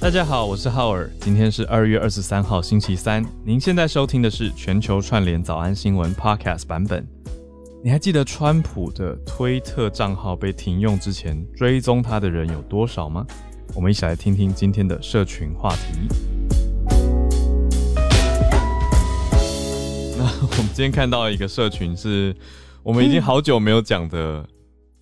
大家好，我是浩尔，今天是二月二十三号星期三。您现在收听的是全球串联早安新闻 Podcast 版本。你还记得川普的推特账号被停用之前，追踪他的人有多少吗？我们一起来听听今天的社群话题。那我们今天看到一个社群，是我们已经好久没有讲的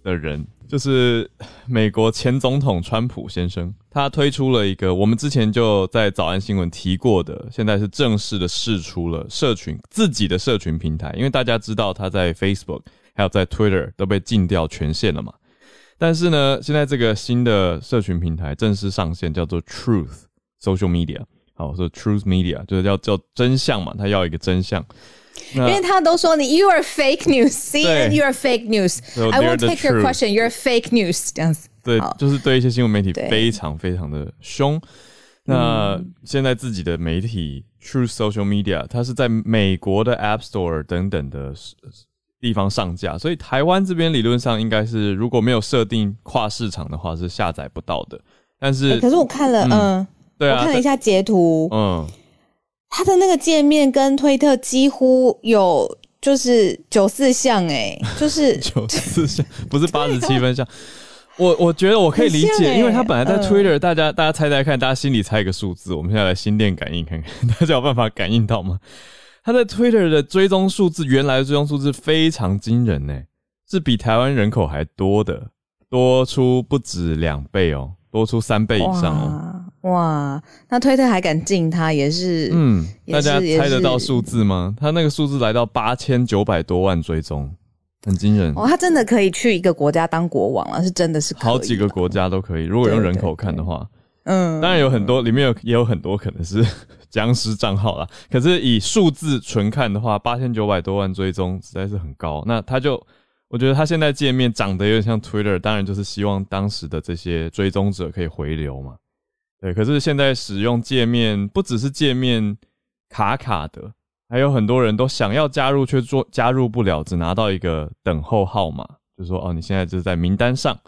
的人。就是美国前总统川普先生，他推出了一个我们之前就在早安新闻提过的，现在是正式的试出了社群自己的社群平台。因为大家知道他在 Facebook 还有在 Twitter 都被禁掉权限了嘛。但是呢，现在这个新的社群平台正式上线，叫做 Truth Social Media，好，说 Truth Media 就是要叫真相嘛，他要一个真相。因为他都说你 you are fake news，CNN you are fake news，I won't take your question. You are fake news. 这样子。对，就是对一些新闻媒体非常非常的凶。那现在自己的媒体 True Social Media，它是在美国的 App Store 等等的地方上架，所以台湾这边理论上应该是如果没有设定跨市场的话是下载不到的。但是，可是我看了，嗯，对啊，我看了一下截图，嗯。它的那个界面跟推特几乎有就是九四像哎，就是九四像，不是八十七分像。我我觉得我可以理解，因为他本来在 Twitter，大家大家猜猜看，大家心里猜一个数字。我们现在来心电感应看看，大家有办法感应到吗？他在 Twitter 的追踪数字，原来的追踪数字非常惊人呢，是比台湾人口还多的，多出不止两倍哦，多出三倍以上哦。哇，那推特还敢进他也是，嗯，大家猜得到数字吗？他那个数字来到八千九百多万追踪，很惊人。哦，他真的可以去一个国家当国王了，是真的是好几个国家都可以。如果用人口看的话，嗯，当然有很多里面有也有很多可能是僵尸账号啦。可是以数字纯看的话，八千九百多万追踪实在是很高。那他就我觉得他现在界面长得有点像 Twitter，当然就是希望当时的这些追踪者可以回流嘛。对，可是现在使用界面不只是界面卡卡的，还有很多人都想要加入却做加入不了，只拿到一个等候号码，就说哦，你现在就是在名单上，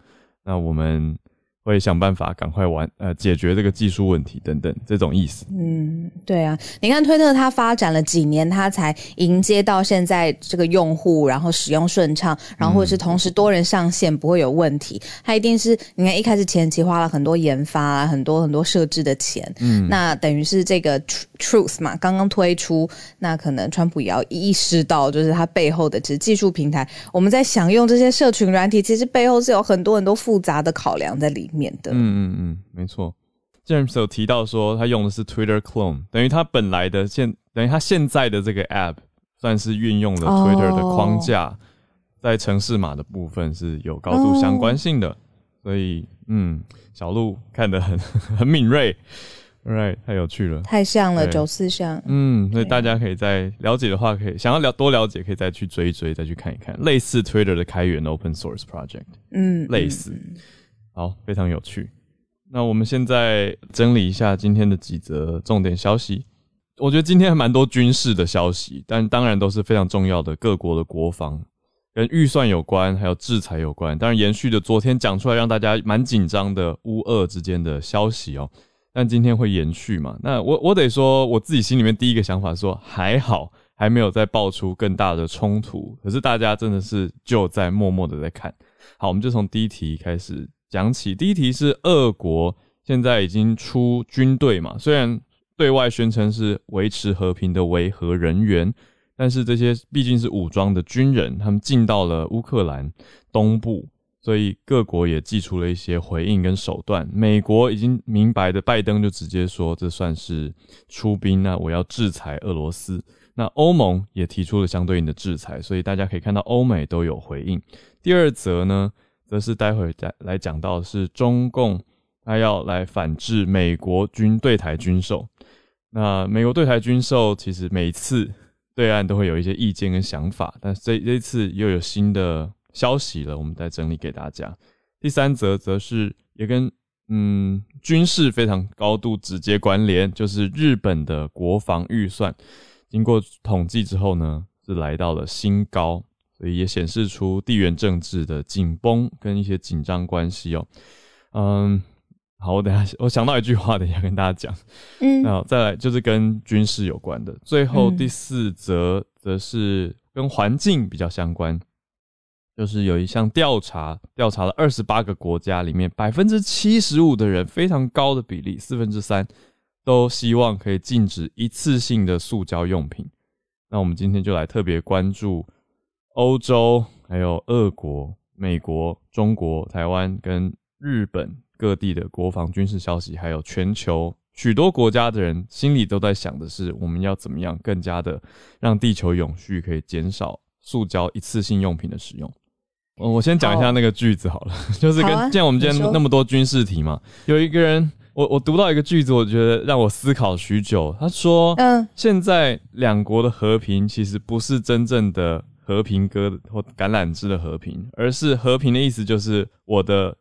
那我们。会想办法赶快完呃解决这个技术问题等等这种意思。嗯，对啊，你看推特它发展了几年，它才迎接到现在这个用户，然后使用顺畅，然后或者是同时多人上线不会有问题。它一定是你看一开始前期花了很多研发、很多很多设置的钱。嗯，那等于是这个 Truth 嘛，刚刚推出，那可能川普也要意识到，就是它背后的其实技术平台，我们在享用这些社群软体，其实背后是有很多很多复杂的考量在里面。面的，嗯嗯嗯，没错。James 有提到说，他用的是 Twitter Clone，等于他本来的现，等于他现在的这个 App 算是运用了 Twitter 的框架，在城市码的部分是有高度相关性的。所以，嗯，小鹿看得很 很敏锐，Right，太有趣了，太像了，九四像。嗯，所以大家可以在了解的话，可以想要了多了解，可以再去追一追，再去看一看类似 Twitter 的开源 Open Source Project，嗯，类似。好，非常有趣。那我们现在整理一下今天的几则重点消息。我觉得今天还蛮多军事的消息，但当然都是非常重要的，各国的国防跟预算有关，还有制裁有关。当然，延续的昨天讲出来让大家蛮紧张的乌俄之间的消息哦。但今天会延续嘛？那我我得说，我自己心里面第一个想法说，还好还没有再爆出更大的冲突。可是大家真的是就在默默的在看。好，我们就从第一题开始。讲起第一题是俄国现在已经出军队嘛？虽然对外宣称是维持和平的维和人员，但是这些毕竟是武装的军人，他们进到了乌克兰东部，所以各国也寄出了一些回应跟手段。美国已经明白的，拜登就直接说这算是出兵那我要制裁俄罗斯。那欧盟也提出了相对应的制裁，所以大家可以看到欧美都有回应。第二则呢？则是待会再来讲到是中共，他要来反制美国军对台军售。那美国对台军售，其实每次对岸都会有一些意见跟想法，但是这这次又有新的消息了，我们再整理给大家。第三则则是也跟嗯军事非常高度直接关联，就是日本的国防预算，经过统计之后呢，是来到了新高。所以也显示出地缘政治的紧绷跟一些紧张关系哦。嗯，好，我等下我想到一句话，等一下跟大家讲。嗯，那再来就是跟军事有关的。最后第四则则是跟环境比较相关，就是有一项调查，调查了二十八个国家里面，百分之七十五的人，非常高的比例，四分之三都希望可以禁止一次性的塑胶用品。那我们今天就来特别关注欧洲、还有俄国、美国、中国、台湾跟日本。各地的国防军事消息，还有全球许多国家的人心里都在想的是，我们要怎么样更加的让地球永续，可以减少塑胶一次性用品的使用。嗯，我先讲一下那个句子好了，就是跟像我们今天那么多军事题嘛，有一个人，我我读到一个句子，我觉得让我思考许久。他说，嗯，现在两国的和平其实不是真正的和平鸽或橄榄枝的和平，而是和平的意思就是我的。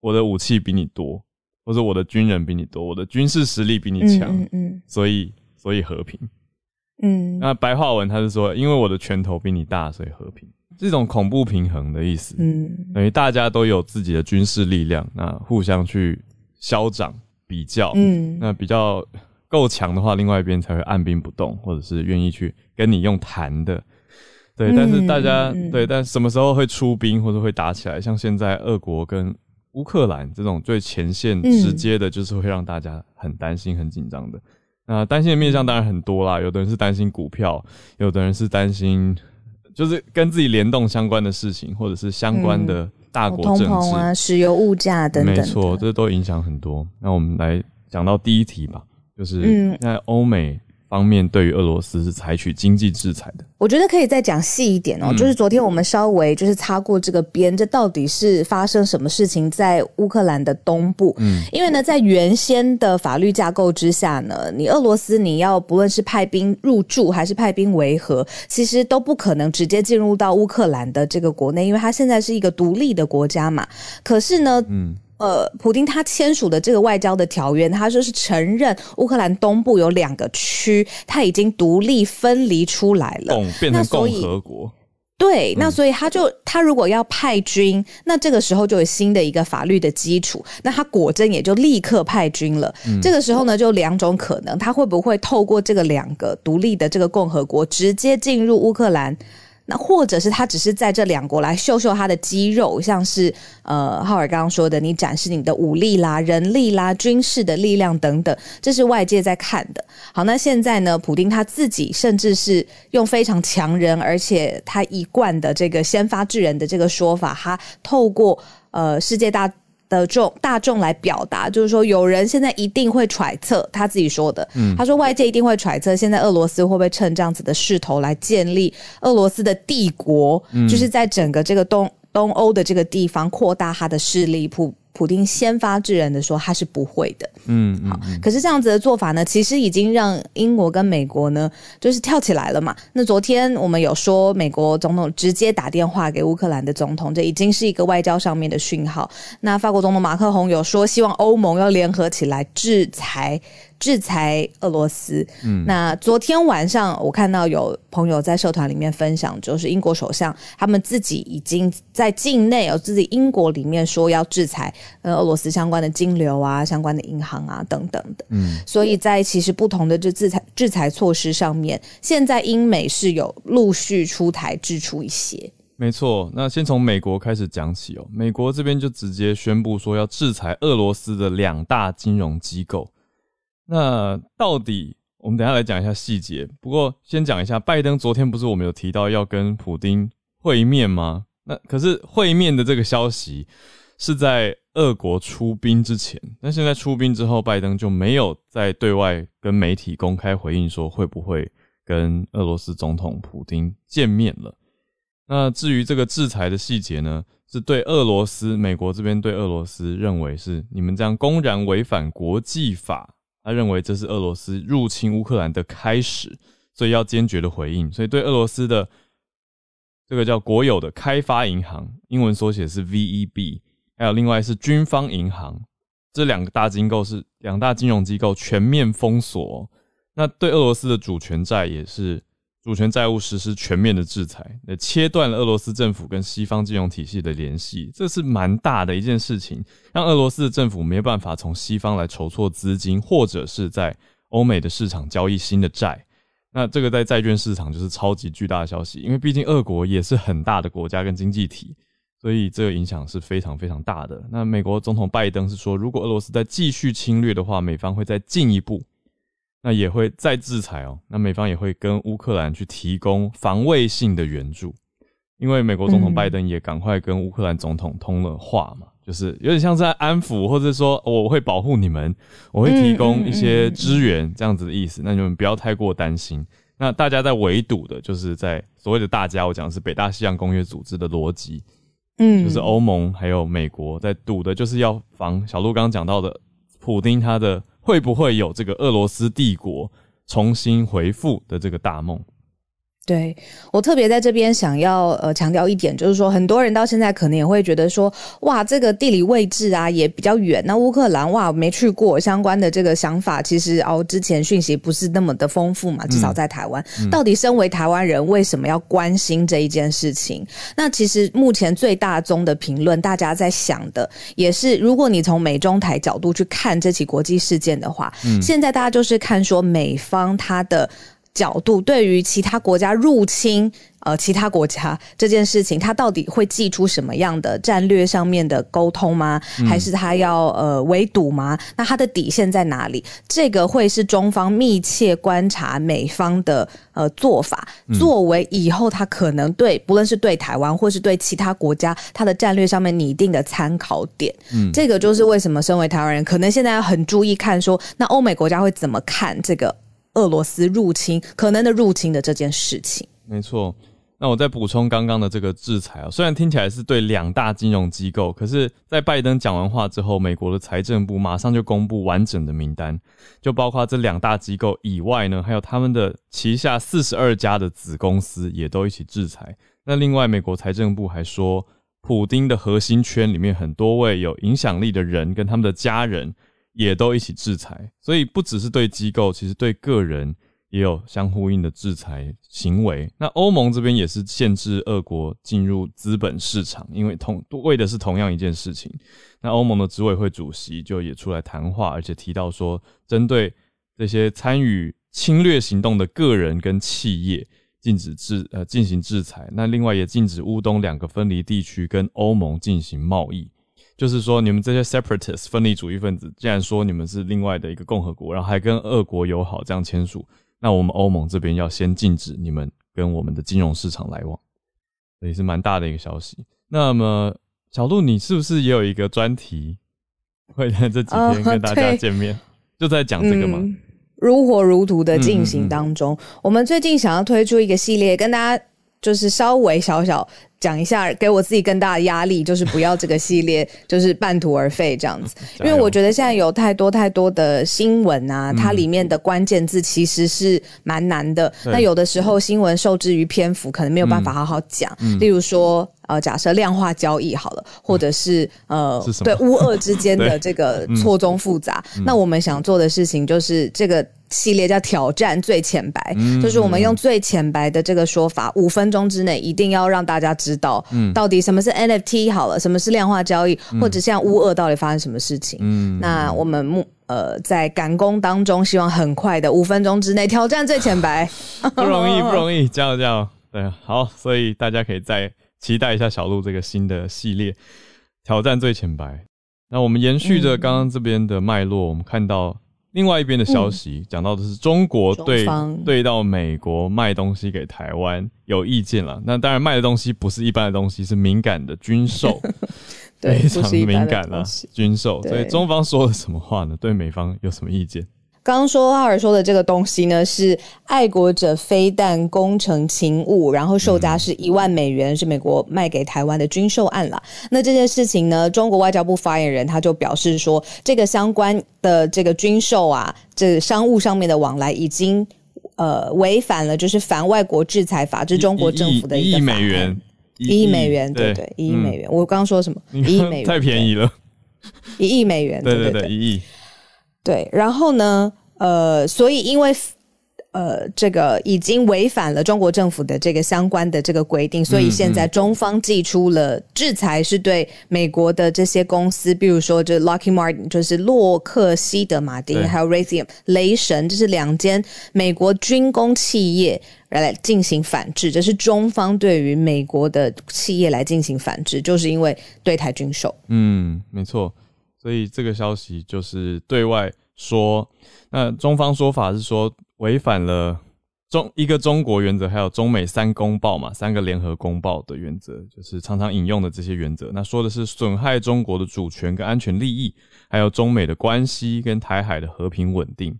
我的武器比你多，或者我的军人比你多，我的军事实力比你强，嗯嗯，所以所以和平，嗯，那白话文他是说，因为我的拳头比你大，所以和平，这种恐怖平衡的意思，嗯，等于大家都有自己的军事力量，那互相去消长比较，嗯，那比较够强的话，另外一边才会按兵不动，或者是愿意去跟你用谈的，对，但是大家对，但什么时候会出兵或者会打起来？像现在俄国跟乌克兰这种最前线直接的，就是会让大家很担心、很紧张的。那担心的面向当然很多啦，有的人是担心股票，有的人是担心就是跟自己联动相关的事情，或者是相关的大国政治啊、石油物价等等。没错，这都影响很多。那我们来讲到第一题吧，就是在欧美。方面对于俄罗斯是采取经济制裁的，我觉得可以再讲细一点哦。就是昨天我们稍微就是擦过这个边，这到底是发生什么事情在乌克兰的东部？嗯，因为呢，在原先的法律架构之下呢，你俄罗斯你要不论是派兵入驻还是派兵维和，其实都不可能直接进入到乌克兰的这个国内，因为它现在是一个独立的国家嘛。可是呢，嗯。呃，普丁他签署的这个外交的条约，他说是承认乌克兰东部有两个区，他已经独立分离出来了，变成共和国。对，那所以他就他如果要派军，那这个时候就有新的一个法律的基础，那他果真也就立刻派军了。这个时候呢，就两种可能，他会不会透过这个两个独立的这个共和国直接进入乌克兰？那或者是他只是在这两国来秀秀他的肌肉，像是呃浩尔刚刚说的，你展示你的武力啦、人力啦、军事的力量等等，这是外界在看的。好，那现在呢，普丁他自己甚至是用非常强人，而且他一贯的这个先发制人的这个说法，他透过呃世界大。的众大众来表达，就是说，有人现在一定会揣测他自己说的，他说外界一定会揣测，现在俄罗斯会不会趁这样子的势头来建立俄罗斯的帝国，就是在整个这个东东欧的这个地方扩大他的势力。普普丁先发制人的说他是不会的，嗯，好，可是这样子的做法呢，其实已经让英国跟美国呢就是跳起来了嘛。那昨天我们有说，美国总统直接打电话给乌克兰的总统，这已经是一个外交上面的讯号。那法国总统马克宏有说，希望欧盟要联合起来制裁。制裁俄罗斯。嗯，那昨天晚上我看到有朋友在社团里面分享，就是英国首相他们自己已经在境内有自己英国里面说要制裁呃俄罗斯相关的金流啊、相关的银行啊等等的。嗯，所以在其实不同的这制裁制裁措施上面，现在英美是有陆续出台制出一些。没错，那先从美国开始讲起哦。美国这边就直接宣布说要制裁俄罗斯的两大金融机构。那到底我们等下来讲一下细节。不过先讲一下，拜登昨天不是我们有提到要跟普丁会面吗？那可是会面的这个消息是在俄国出兵之前。那现在出兵之后，拜登就没有在对外跟媒体公开回应说会不会跟俄罗斯总统普丁见面了。那至于这个制裁的细节呢，是对俄罗斯，美国这边对俄罗斯认为是你们这样公然违反国际法。他认为这是俄罗斯入侵乌克兰的开始，所以要坚决的回应。所以对俄罗斯的这个叫国有的开发银行，英文缩写是 VEB，还有另外是军方银行，这两个大金构是两大金融机构全面封锁。那对俄罗斯的主权债也是主权债务实施全面的制裁，那切断了俄罗斯政府跟西方金融体系的联系，这是蛮大的一件事情，让俄罗斯的政府没办法从西方来筹措资金，或者是在欧美的市场交易新的债。那这个在债券市场就是超级巨大的消息，因为毕竟俄国也是很大的国家跟经济体，所以这个影响是非常非常大的。那美国总统拜登是说，如果俄罗斯再继续侵略的话，美方会再进一步。那也会再制裁哦。那美方也会跟乌克兰去提供防卫性的援助，因为美国总统拜登也赶快跟乌克兰总统通了话嘛，就是有点像在安抚，或者说我会保护你们，我会提供一些支援这样子的意思。那你们不要太过担心。那大家在围堵的，就是在所谓的大家，我讲的是北大西洋公约组织的逻辑，嗯，就是欧盟还有美国在赌的，就是要防小鹿刚刚讲到的普丁他的。会不会有这个俄罗斯帝国重新回复的这个大梦？对我特别在这边想要呃强调一点，就是说很多人到现在可能也会觉得说，哇，这个地理位置啊也比较远。那乌克兰哇没去过，相关的这个想法其实哦之前讯息不是那么的丰富嘛，至少在台湾。到底身为台湾人为什么要关心这一件事情？那其实目前最大宗的评论，大家在想的也是，如果你从美中台角度去看这起国际事件的话，现在大家就是看说美方它的。角度对于其他国家入侵呃其他国家这件事情，他到底会寄出什么样的战略上面的沟通吗？还是他要呃围堵吗？那他的底线在哪里？这个会是中方密切观察美方的呃做法，作为以后他可能对不论是对台湾或是对其他国家，他的战略上面拟定的参考点。嗯，这个就是为什么身为台湾人，可能现在要很注意看说，那欧美国家会怎么看这个。俄罗斯入侵可能的入侵的这件事情，没错。那我再补充刚刚的这个制裁啊，虽然听起来是对两大金融机构，可是，在拜登讲完话之后，美国的财政部马上就公布完整的名单，就包括这两大机构以外呢，还有他们的旗下四十二家的子公司也都一起制裁。那另外，美国财政部还说，普丁的核心圈里面很多位有影响力的人跟他们的家人。也都一起制裁，所以不只是对机构，其实对个人也有相呼应的制裁行为。那欧盟这边也是限制俄国进入资本市场，因为同为的是同样一件事情。那欧盟的执委会主席就也出来谈话，而且提到说，针对这些参与侵略行动的个人跟企业，禁止制呃进行制裁。那另外也禁止乌东两个分离地区跟欧盟进行贸易。就是说，你们这些 separatist 分离主义分子，既然说你们是另外的一个共和国，然后还跟俄国友好，这样签署，那我们欧盟这边要先禁止你们跟我们的金融市场来往，也是蛮大的一个消息。那么，小鹿，你是不是也有一个专题会在这几天跟大家见面？就在讲这个吗？如火如荼的进行当中，我们最近想要推出一个系列，跟大家就是稍微小小。讲一下，给我自己更大的压力，就是不要这个系列 就是半途而废这样子。因为我觉得现在有太多太多的新闻啊，它里面的关键字其实是蛮难的。那有的时候新闻受制于篇幅，可能没有办法好好讲。例如说，呃，假设量化交易好了，或者是呃，对乌俄之间的 这个错综复杂，那我们想做的事情就是这个。系列叫挑战最浅白，就是我们用最浅白的这个说法，五分钟之内一定要让大家知道，到底什么是 NFT 好了，什么是量化交易，或者像乌二到底发生什么事情。嗯，那我们目呃在赶工当中，希望很快的五分钟之内挑战最浅白，不容易不容易，加油加油！对，好，所以大家可以再期待一下小鹿这个新的系列挑战最浅白。那我们延续着刚刚这边的脉络，我们看到。另外一边的消息讲到的是中国对对到美国卖东西给台湾有意见了。那当然卖的东西不是一般的东西，是敏感的军售，非常敏感了军售。所以中方说了什么话呢？对美方有什么意见？刚刚说哈尔说的这个东西呢，是爱国者飞弹工程勤务，然后售价是一万美元，是美国卖给台湾的军售案了。那这件事情呢，中国外交部发言人他就表示说，这个相关的这个军售啊，这商务上面的往来已经呃违反了就是反外国制裁法，这中国政府的一亿美元，一亿美元，对对，一亿美元。我刚刚说什么？一亿美元太便宜了，一亿美元，对对 对，一亿。对，然后呢？呃，所以因为呃，这个已经违反了中国政府的这个相关的这个规定，所以现在中方寄出了制裁，是对美国的这些公司，比如说这 Lucky Martin，就是洛克希德马丁，还有 Raytheon 雷神，这是两间美国军工企业来进行反制。这是中方对于美国的企业来进行反制，就是因为对台军售。嗯，没错。所以这个消息就是对外说，那中方说法是说。违反了中一个中国原则，还有中美三公报嘛，三个联合公报的原则，就是常常引用的这些原则。那说的是损害中国的主权跟安全利益，还有中美的关系跟台海的和平稳定。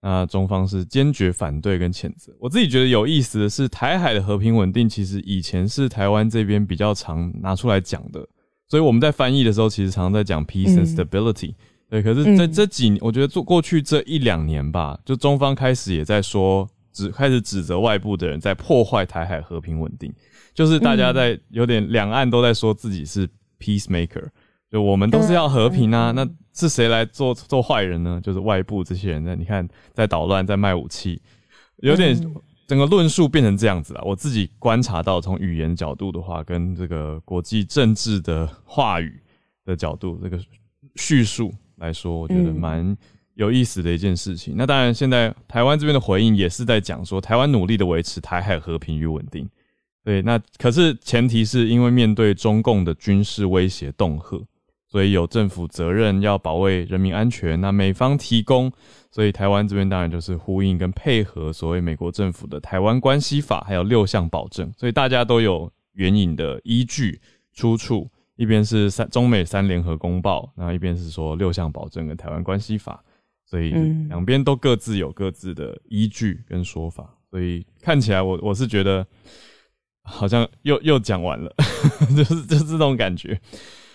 那中方是坚决反对跟谴责。我自己觉得有意思的是，台海的和平稳定其实以前是台湾这边比较常拿出来讲的，所以我们在翻译的时候，其实常常在讲 peace and stability。对，可是在这几年，我觉得做过去这一两年吧，就中方开始也在说，指开始指责外部的人在破坏台海和平稳定，就是大家在有点两岸都在说自己是 peacemaker，就我们都是要和平啊，那是谁来做做坏人呢？就是外部这些人在你看在捣乱，在卖武器，有点整个论述变成这样子了。我自己观察到，从语言角度的话，跟这个国际政治的话语的角度，这个叙述。来说，我觉得蛮有意思的一件事情。那当然，现在台湾这边的回应也是在讲说，台湾努力的维持台海和平与稳定。对，那可是前提是因为面对中共的军事威胁恫吓，所以有政府责任要保卫人民安全。那美方提供，所以台湾这边当然就是呼应跟配合所谓美国政府的《台湾关系法》还有六项保证，所以大家都有援引的依据出处。一边是三中美三联合公报，然后一边是说六项保证跟台湾关系法，所以两边都各自有各自的依据跟说法，所以看起来我我是觉得好像又又讲完了，就是就是这种感觉。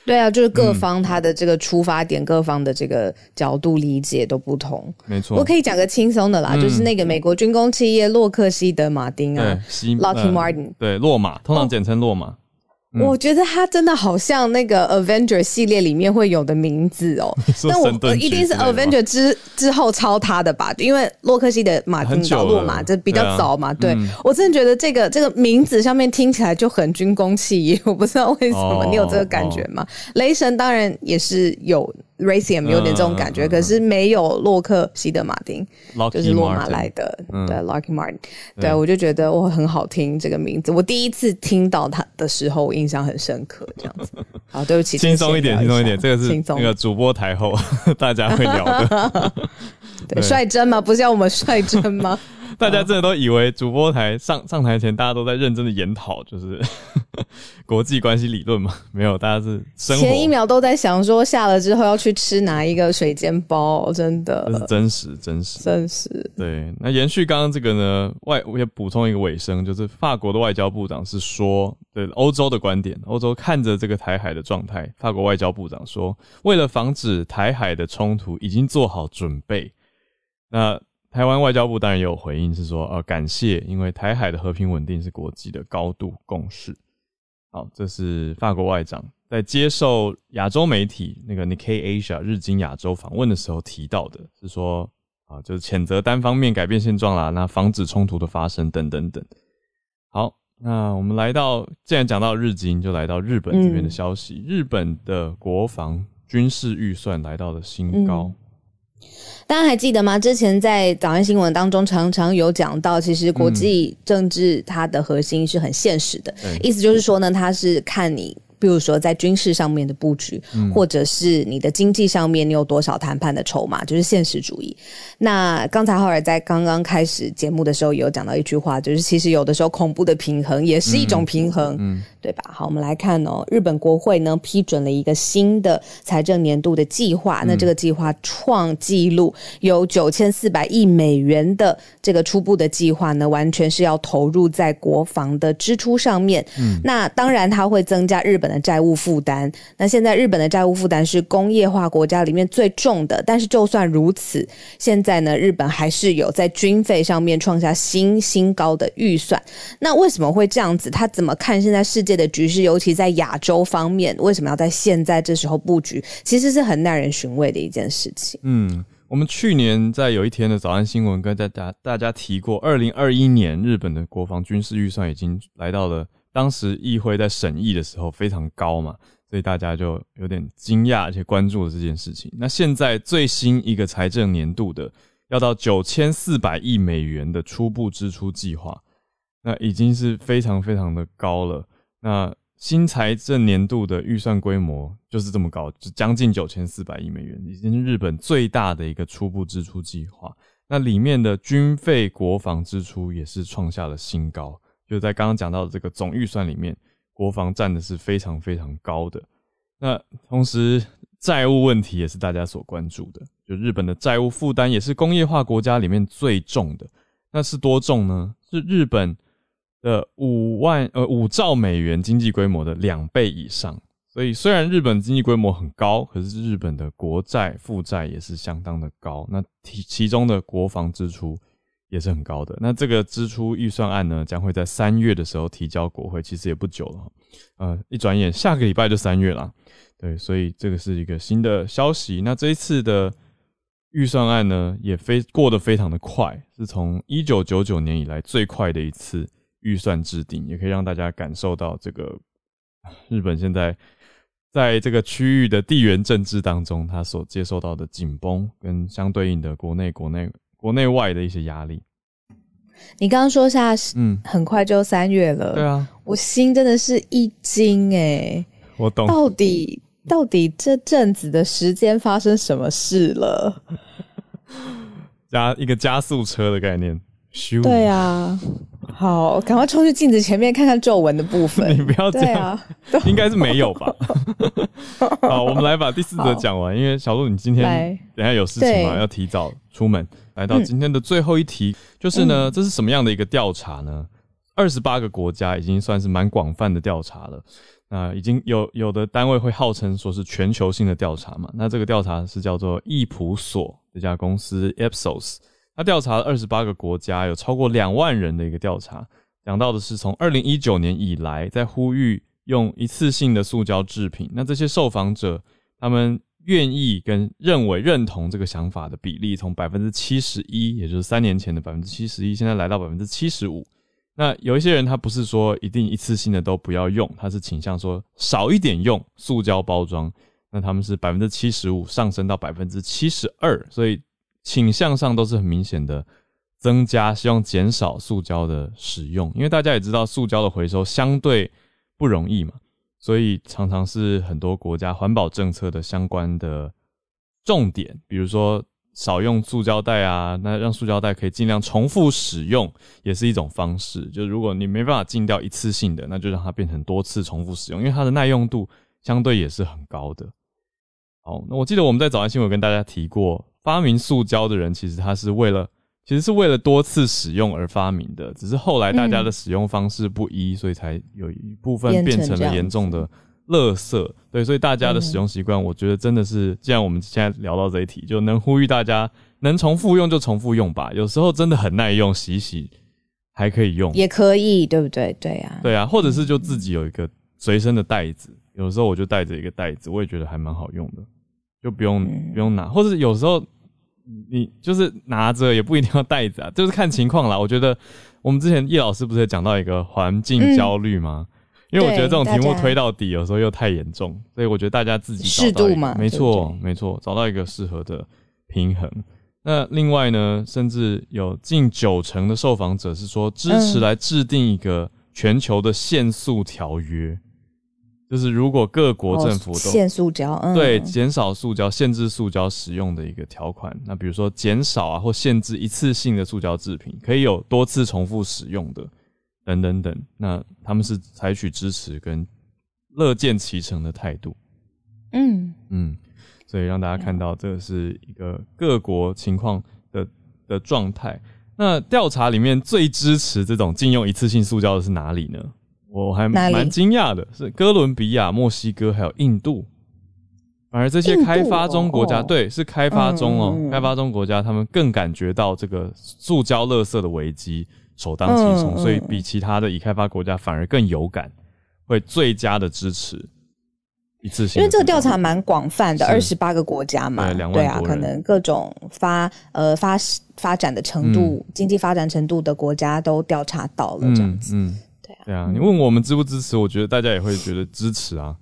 对啊，就是各方他的这个出发点，各方的这个角度理解都不同。没错，我可以讲个轻松的啦，就是那个美国军工企业洛克希德马丁啊，Lockheed Martin，对，洛马，通常简称洛马。我觉得他真的好像那个 Avenger 系列里面会有的名字哦，那我一定是 Avenger 之之后抄他的吧？因为洛克希的马丁·早落嘛这比较早嘛。对我真的觉得这个这个名字上面听起来就很军工企业，我不知道为什么，你有这个感觉吗？雷神当然也是有。Raytheon 有点这种感觉，可是没有洛克希德马丁，就是洛马来的，对，Lucky Martin，对我就觉得我，很好听这个名字。我第一次听到他的时候，我印象很深刻，这样子。好，对不起，轻松一点，轻松一点，这个是那个主播台后 大家会聊的。对，率真吗？不是要我们率真吗？大家真的都以为主播台上上台前，大家都在认真的研讨，就是 国际关系理论嘛？没有，大家是前一秒都在想说下了之后要去吃哪一个水煎包，真的，这是真实，真实，真实。对，那延续刚刚这个呢，外我也补充一个尾声，就是法国的外交部长是说，对欧洲的观点，欧洲看着这个台海的状态，法国外交部长说，为了防止台海的冲突，已经做好准备。那。台湾外交部当然也有回应，是说呃感谢，因为台海的和平稳定是国际的高度共识。好，这是法国外长在接受亚洲媒体那个 Nikkei Asia 日经亚洲访问的时候提到的，是说啊，就是谴责单方面改变现状啦，那防止冲突的发生等等等。好，那我们来到，既然讲到日经，就来到日本这边的消息，日本的国防军事预算来到了新高。大家还记得吗？之前在早安新闻当中常常有讲到，其实国际政治它的核心是很现实的，意思就是说呢，它是看你。比如说，在军事上面的布局，或者是你的经济上面，你有多少谈判的筹码，就是现实主义。那刚才浩尔在刚刚开始节目的时候，有讲到一句话，就是其实有的时候恐怖的平衡也是一种平衡，嗯对吧？好，我们来看哦，日本国会呢批准了一个新的财政年度的计划，那这个计划创纪录，有九千四百亿美元的这个初步的计划呢，完全是要投入在国防的支出上面。嗯，那当然它会增加日本。的债务负担，那现在日本的债务负担是工业化国家里面最重的。但是就算如此，现在呢，日本还是有在军费上面创下新新高的预算。那为什么会这样子？他怎么看现在世界的局势？尤其在亚洲方面，为什么要在现在这时候布局？其实是很耐人寻味的一件事情。嗯，我们去年在有一天的早安新闻跟大家大家提过，二零二一年日本的国防军事预算已经来到了当时议会在审议的时候非常高嘛，所以大家就有点惊讶而且关注了这件事情。那现在最新一个财政年度的要到九千四百亿美元的初步支出计划，那已经是非常非常的高了。那新财政年度的预算规模就是这么高，就将近九千四百亿美元，已经是日本最大的一个初步支出计划。那里面的军费、国防支出也是创下了新高，就在刚刚讲到的这个总预算里面，国防占的是非常非常高的。那同时，债务问题也是大家所关注的，就日本的债务负担也是工业化国家里面最重的。那是多重呢？是日本。的五万呃五兆美元经济规模的两倍以上，所以虽然日本经济规模很高，可是日本的国债负债也是相当的高。那其其中的国防支出也是很高的。那这个支出预算案呢，将会在三月的时候提交国会，其实也不久了，呃，一转眼下个礼拜就三月了。对，所以这个是一个新的消息。那这一次的预算案呢，也非过得非常的快，是从一九九九年以来最快的一次。预算制定也可以让大家感受到这个日本现在在这个区域的地缘政治当中，它所接受到的紧绷跟相对应的国内、国内、国内外的一些压力。你刚刚说下，嗯，很快就三月了，对啊，我心真的是一惊哎，我懂，到底到底这阵子的时间发生什么事了？加一个加速车的概念。对啊，好，赶快冲去镜子前面看看皱纹的部分。你不要这样，应该是没有吧？好，我们来把第四则讲完。因为小鹿，你今天等下有事情嘛，要提早出门。来到今天的最后一题，就是呢，这是什么样的一个调查呢？二十八个国家已经算是蛮广泛的调查了。那已经有有的单位会号称说是全球性的调查嘛？那这个调查是叫做易普所这家公司 Ipsos。它调查了二十八个国家，有超过两万人的一个调查，讲到的是从二零一九年以来，在呼吁用一次性的塑胶制品。那这些受访者，他们愿意跟认为认同这个想法的比例，从百分之七十一，也就是三年前的百分之七十一，现在来到百分之七十五。那有一些人，他不是说一定一次性的都不要用，他是倾向说少一点用塑胶包装。那他们是百分之七十五上升到百分之七十二，所以。倾向上都是很明显的增加，希望减少塑胶的使用，因为大家也知道塑胶的回收相对不容易嘛，所以常常是很多国家环保政策的相关的重点，比如说少用塑胶袋啊，那让塑胶袋可以尽量重复使用，也是一种方式。就如果你没办法禁掉一次性的，那就让它变成多次重复使用，因为它的耐用度相对也是很高的。好，那我记得我们在早安新闻跟大家提过。发明塑胶的人，其实他是为了，其实是为了多次使用而发明的。只是后来大家的使用方式不一，所以才有一部分变成了严重的垃圾。对，所以大家的使用习惯，我觉得真的是，既然我们现在聊到这一题，就能呼吁大家能重复用就重复用吧。有时候真的很耐用，洗洗还可以用，也可以，对不对？对啊，对啊，或者是就自己有一个随身的袋子，有时候我就带着一个袋子，我也觉得还蛮好用的，就不用不用拿，或者有时候。你就是拿着也不一定要带着啊，就是看情况啦。我觉得我们之前叶老师不是也讲到一个环境焦虑吗？因为我觉得这种题目推到底有时候又太严重，所以我觉得大家自己适度嘛，没错没错，找到一个适合的平衡。那另外呢，甚至有近九成的受访者是说支持来制定一个全球的限速条约。就是如果各国政府都限塑胶，嗯对减少塑胶、限制塑胶使用的一个条款，那比如说减少啊或限制一次性的塑胶制品，可以有多次重复使用的，等等等，那他们是采取支持跟乐见其成的态度。嗯嗯，所以让大家看到这是一个各国情况的的状态。那调查里面最支持这种禁用一次性塑胶的是哪里呢？我还蛮惊讶的，是哥伦比亚、墨西哥还有印度，反而这些开发中国家，对，是开发中哦，开发中国家，他们更感觉到这个塑胶垃圾的危机首当其冲，所以比其他的已开发国家反而更有感，会最佳的支持一次性，因为这个调查蛮广泛的，二十八个国家嘛，对，对啊，可能各种发呃发发展的程度、经济发展程度的国家都调查到了这样子。嗯，对啊，对啊，你问我们支不支持？我觉得大家也会觉得支持啊。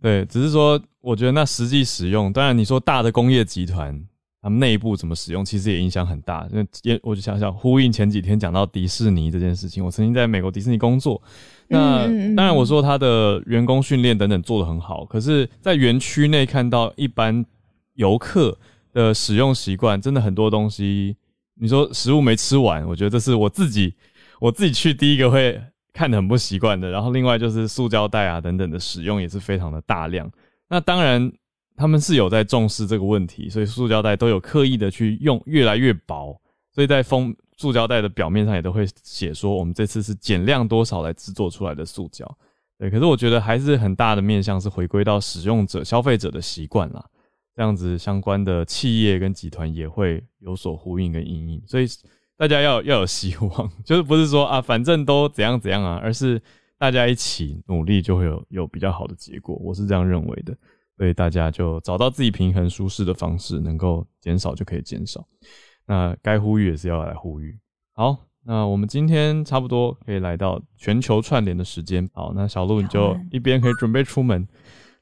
对，只是说，我觉得那实际使用，当然你说大的工业集团。他们内部怎么使用，其实也影响很大。因为也我就想想呼应前几天讲到迪士尼这件事情，我曾经在美国迪士尼工作。那当然，我说他的员工训练等等做得很好，可是，在园区内看到一般游客的使用习惯，真的很多东西，你说食物没吃完，我觉得这是我自己我自己去第一个会看得很不习惯的。然后另外就是塑胶袋啊等等的使用也是非常的大量。那当然。他们是有在重视这个问题，所以塑胶袋都有刻意的去用越来越薄，所以在封塑胶袋的表面上也都会写说，我们这次是减量多少来制作出来的塑胶。对，可是我觉得还是很大的面向是回归到使用者、消费者的习惯啦，这样子相关的企业跟集团也会有所呼应跟应应，所以大家要要有希望，就是不是说啊，反正都怎样怎样啊，而是大家一起努力就会有有比较好的结果，我是这样认为的。所以大家就找到自己平衡舒适的方式，能够减少就可以减少。那该呼吁也是要来呼吁。好，那我们今天差不多可以来到全球串联的时间。好，那小鹿你就一边可以准备出门，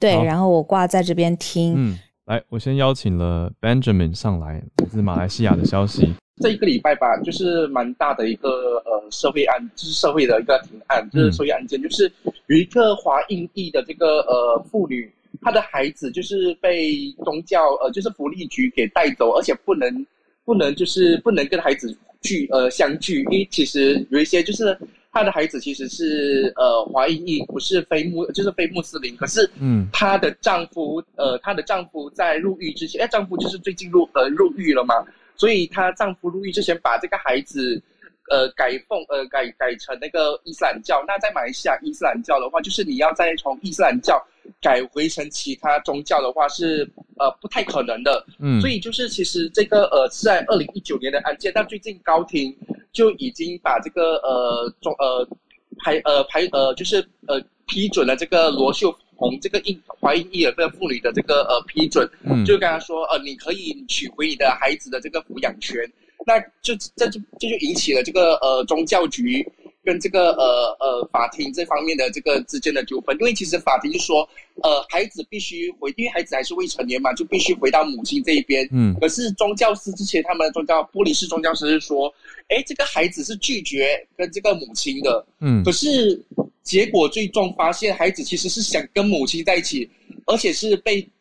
对，然后我挂在这边听。嗯，来，我先邀请了 Benjamin 上来，来自马来西亚的消息。这一个礼拜吧，就是蛮大的一个呃社会案，就是社会的一个庭案，就是社会案件，就是有一个华印裔的这个呃妇女。她的孩子就是被宗教呃，就是福利局给带走，而且不能不能就是不能跟孩子聚呃相聚，因为其实有一些就是他的孩子其实是呃华裔，不是非穆就是非穆斯林，可是嗯，她的丈夫呃她的丈夫在入狱之前，哎，丈夫就是最近入呃入狱了嘛，所以她丈夫入狱之前把这个孩子。呃，改奉呃改改成那个伊斯兰教。那在马来西亚伊斯兰教的话，就是你要再从伊斯兰教改回成其他宗教的话，是呃不太可能的。嗯，所以就是其实这个呃是在二零一九年的案件，但最近高庭就已经把这个呃中呃排呃排呃就是呃批准了这个罗秀红这个印怀孕伊尔这个妇女的这个呃批准，就跟他说呃你可以取回你的孩子的这个抚养权。那就这就这就引起了这个呃宗教局跟这个呃呃法庭这方面的这个之间的纠纷，因为其实法庭就说，呃孩子必须回，因为孩子还是未成年嘛，就必须回到母亲这一边。嗯。可是宗教师之前他们的宗教玻璃式宗教师是说，哎这个孩子是拒绝跟这个母亲的。嗯。可是结果最终发现，孩子其实是想跟母亲在一起，而且是被呃。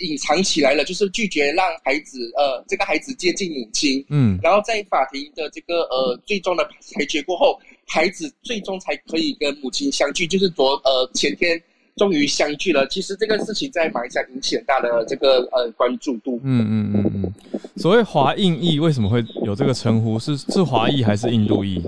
隐藏起来了，就是拒绝让孩子，呃，这个孩子接近母亲。嗯，然后在法庭的这个呃最终的裁决过后，孩子最终才可以跟母亲相聚，就是昨呃前天终于相聚了。其实这个事情在马来西亚引起很大的这个呃关注度。嗯嗯嗯嗯。所谓华印裔为什么会有这个称呼？是是华裔还是印度裔？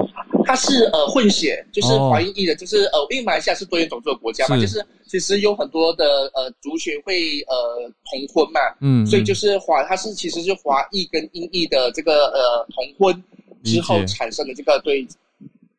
它是呃混血，就是华裔裔的，就是呃，因为马来西亚是多元种族的国家嘛，就是其实有很多的呃族群会呃同婚嘛，嗯，所以就是华，它是其实是华裔跟英裔的这个呃同婚之后产生的这个对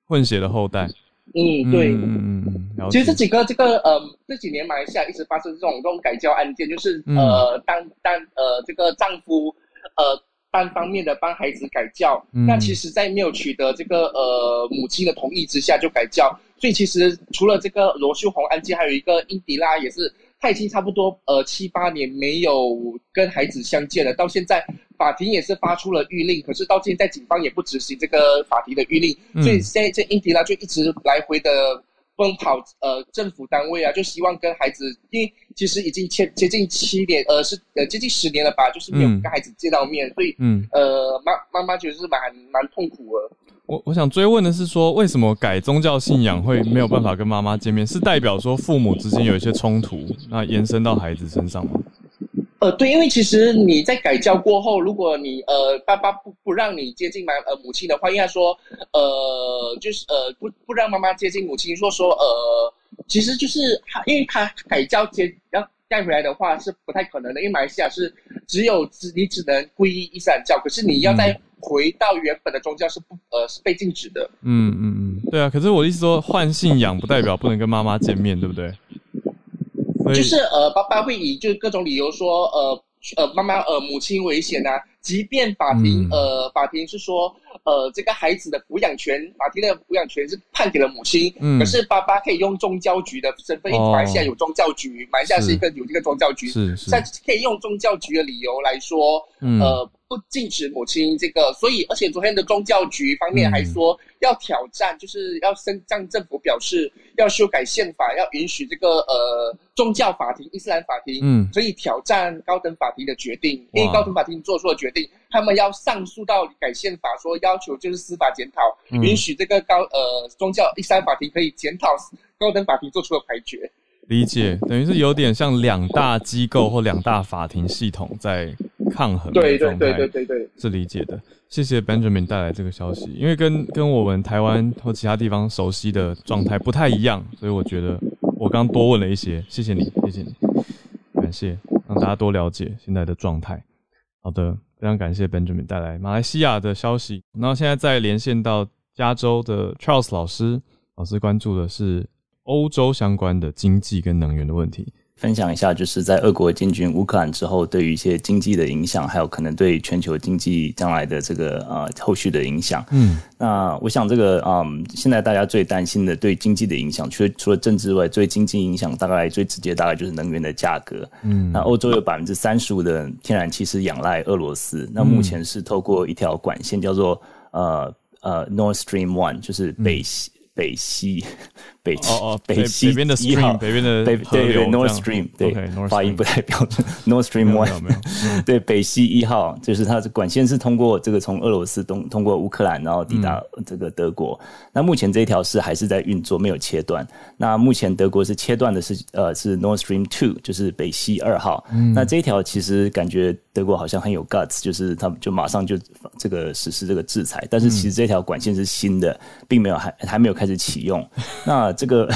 混血的后代，嗯，对，嗯其实这几个这个呃这几年马来西亚一直发生这种这种改教案件，就是呃当当呃这个丈夫呃。单方面的帮孩子改教，那其实，在没有取得这个呃母亲的同意之下就改教，所以其实除了这个罗秀红案件，还有一个英迪拉也是，他已经差不多呃七八年没有跟孩子相见了，到现在法庭也是发出了谕令，可是到现在警方也不执行这个法庭的谕令，所以现在这英迪拉就一直来回的。奔跑，呃，政府单位啊，就希望跟孩子，因为其实已经接接近七年，呃，是呃接近十年了吧，就是没有跟孩子见到面，所以，嗯，呃，妈妈妈觉得是蛮蛮痛苦的。我我想追问的是说，为什么改宗教信仰会没有办法跟妈妈见面？是代表说父母之间有一些冲突，那延伸到孩子身上吗？呃，对，因为其实你在改教过后，如果你呃爸爸不不让你接近妈呃母亲的话，应该说呃就是呃不不让妈妈接近母亲，说说呃其实就是他，因为他改教接要带回来的话是不太可能的，因为马来西亚是只有只你只能皈依伊斯兰教，可是你要再回到原本的宗教是不呃是被禁止的。嗯嗯嗯，对啊，可是我的意思说换信仰不代表不能跟妈妈见面，对不对？就是呃，爸爸会以就是各种理由说呃呃妈妈呃母亲危险啊，即便法庭呃法庭是说呃这个孩子的抚养权，法庭的抚养权是判给了母亲，嗯，可是爸爸可以用宗教局的身份，因为马来西亚有宗教局，马来西亚是一个有这个宗教局，是是，可以用宗教局的理由来说，呃。不禁止母亲这个，所以而且昨天的宗教局方面还说要挑战，就是要向向政府表示要修改宪法，要允许这个呃宗教法庭伊斯兰法庭，嗯，所以挑战高等法庭的决定，因为高等法庭做出了决定，他们要上诉到改宪法，说要求就是司法检讨，允许这个高呃宗教第三法庭可以检讨高等法庭做出的裁决。理解，等于是有点像两大机构或两大法庭系统在抗衡对对对对对对，是理解的。谢谢 Benjamin 带来这个消息，因为跟跟我们台湾或其他地方熟悉的状态不太一样，所以我觉得我刚多问了一些。谢谢你，谢谢你，感谢让大家多了解现在的状态。好的，非常感谢 Benjamin 带来马来西亚的消息。那现在再连线到加州的 Charles 老师，老师关注的是。欧洲相关的经济跟能源的问题，分享一下，就是在俄国进军乌克兰之后，对于一些经济的影响，还有可能对全球经济将来的这个呃后续的影响。嗯，那我想这个嗯，现在大家最担心的对经济的影响，除了除了政治外，对经济影响大概最直接大概就是能源的价格。嗯，那欧洲有百分之三十五的天然气是仰赖俄罗斯，那目前是透过一条管线叫做呃呃 North Stream One，就是北西北西。北哦哦，北西边的一号，北边的北对对，North Stream，对，发音不太标准，North Stream One，对，北西一号就是它的管线是通过这个从俄罗斯东通过乌克兰，然后抵达这个德国。那目前这一条是还是在运作，没有切断。那目前德国是切断的是呃是 North Stream Two，就是北西二号。那这一条其实感觉德国好像很有 guts，就是他们就马上就这个实施这个制裁。但是其实这条管线是新的，并没有还还没有开始启用。那这个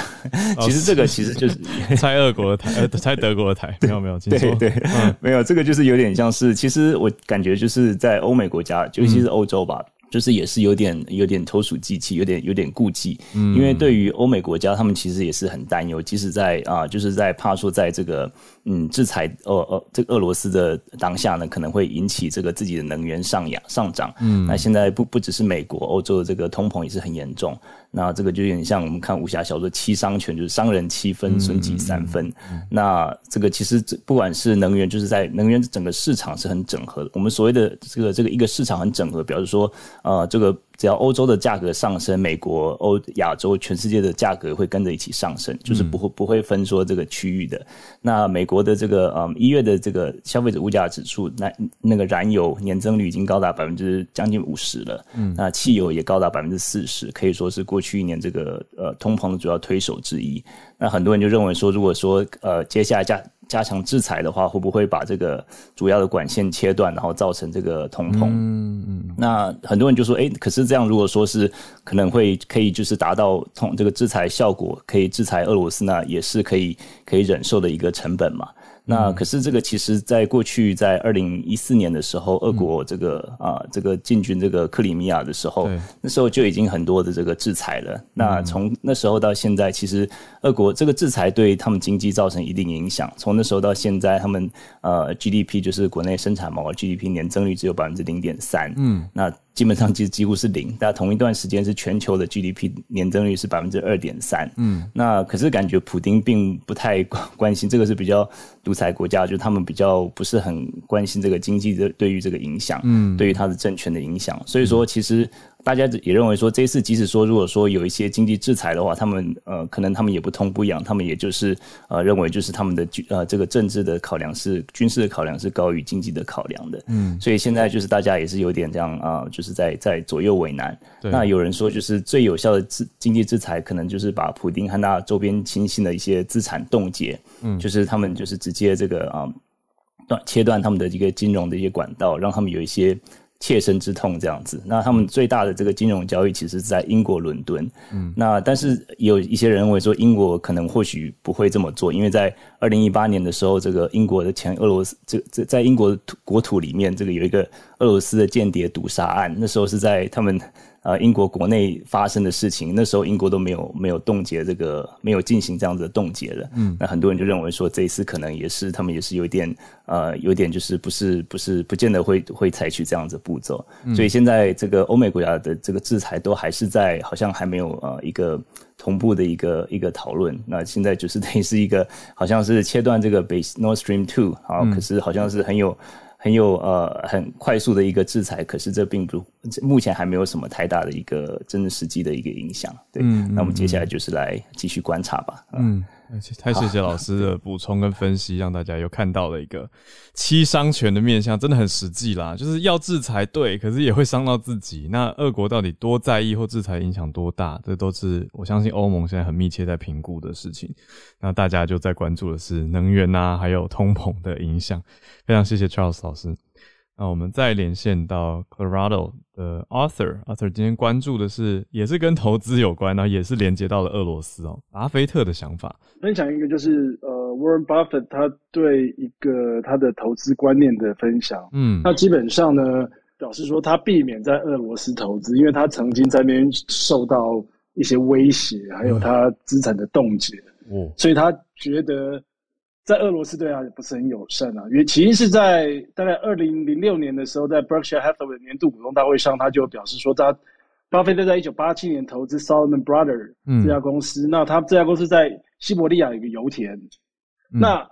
其实这个其实就是 猜俄国的台，呃，猜德国的台，没有没有，对对，没有这个就是有点像是，其实我感觉就是在欧美国家，尤其是欧洲吧。就是也是有点有点投鼠忌器，有点有点顾忌，嗯，因为对于欧美国家，他们其实也是很担忧，即使在啊，就是在怕说在这个嗯制裁呃呃这个俄罗斯的当下呢，可能会引起这个自己的能源上扬上涨，嗯，那现在不不只是美国，欧洲的这个通膨也是很严重，那这个就有点像我们看武侠小说七伤拳，就是伤人七分，损己三分，那这个其实不管是能源，就是在能源整个市场是很整合的，我们所谓的这个这个一个市场很整合，表示说。呃，这个。只要欧洲的价格上升，美国、欧、亚洲、全世界的价格会跟着一起上升，就是不会不会分说这个区域的。那美国的这个呃一月的这个消费者物价指数，那那个燃油年增率已经高达百分之将近五十了，嗯，那汽油也高达百分之四十，可以说是过去一年这个呃通膨的主要推手之一。那很多人就认为说，如果说呃接下来加加强制裁的话，会不会把这个主要的管线切断，然后造成这个通膨？嗯嗯。那很多人就说，哎，可是。这样，如果说是可能会可以就是达到通这个制裁效果，可以制裁俄罗斯呢，也是可以可以忍受的一个成本嘛。那可是这个其实，在过去在二零一四年的时候，俄国这个啊这个进军这个克里米亚的时候，那时候就已经很多的这个制裁了。那从那时候到现在，其实俄国这个制裁对他们经济造成一定影响。从那时候到现在，他们呃 GDP 就是国内生产毛 GDP 年增率只有百分之零点三。嗯，那基本上其实几乎是零。但同一段时间是全球的 GDP 年增率是百分之二点三。嗯，那可是感觉普丁并不太关心这个是比较独。裁国家就他们比较不是很关心这个经济的对于这个影响，嗯，对于他的政权的影响，所以说其实。大家也认为说，这一次即使说如果说有一些经济制裁的话，他们呃可能他们也不痛不痒，他们也就是呃认为就是他们的呃这个政治的考量是军事的考量是高于经济的考量的，嗯，所以现在就是大家也是有点这样啊，就是在在左右为难。那有人说就是最有效的制经济制裁，可能就是把普丁和那周边亲信的一些资产冻结，嗯，就是他们就是直接这个啊断切断他们的一个金融的一些管道，让他们有一些。切身之痛这样子，那他们最大的这个金融交易其实是在英国伦敦。嗯，那但是有一些人认为说，英国可能或许不会这么做，因为在二零一八年的时候，这个英国的前俄罗斯这这在英国土国土里面，这个有一个俄罗斯的间谍毒杀案，那时候是在他们。呃英国国内发生的事情，那时候英国都没有没有冻结这个，没有进行这样子的冻结的。嗯，那很多人就认为说这一次可能也是他们也是有点呃有点就是不是不是不见得会会采取这样子步骤。所以现在这个欧美国家的这个制裁都还是在好像还没有呃一个同步的一个一个讨论。那现在就是等于是一个好像是切断这个北 North Stream Two 啊，可是好像是很有。很有呃很快速的一个制裁，可是这并不目前还没有什么太大的一个真正实际的一个影响。对，那我们接下来就是来继续观察吧。嗯。太谢谢老师的补充跟分析，让大家又看到了一个七伤拳的面相，真的很实际啦。就是要制裁对，可是也会伤到自己。那俄国到底多在意或制裁影响多大？这都是我相信欧盟现在很密切在评估的事情。那大家就在关注的是能源啊，还有通膨的影响。非常谢谢 Charles 老师。那我们再连线到 Colorado 的 Arthur，Arthur 今天关注的是也是跟投资有关，然后也是连接到了俄罗斯哦，巴菲特的想法。分享一个就是呃，Warren Buffett 他对一个他的投资观念的分享。嗯，那基本上呢表示说他避免在俄罗斯投资，因为他曾经在那边受到一些威胁，还有他资产的冻结。哦，所以他觉得。在俄罗斯对他也不是很友善啊，因为起因是在大概二零零六年的时候，在 Berkshire Hathaway 年度股东大会上，他就表示说，他巴菲特在一九八七年投资 Solomon Brothers 这家公司，那他这家公司在西伯利亚有一个油田，那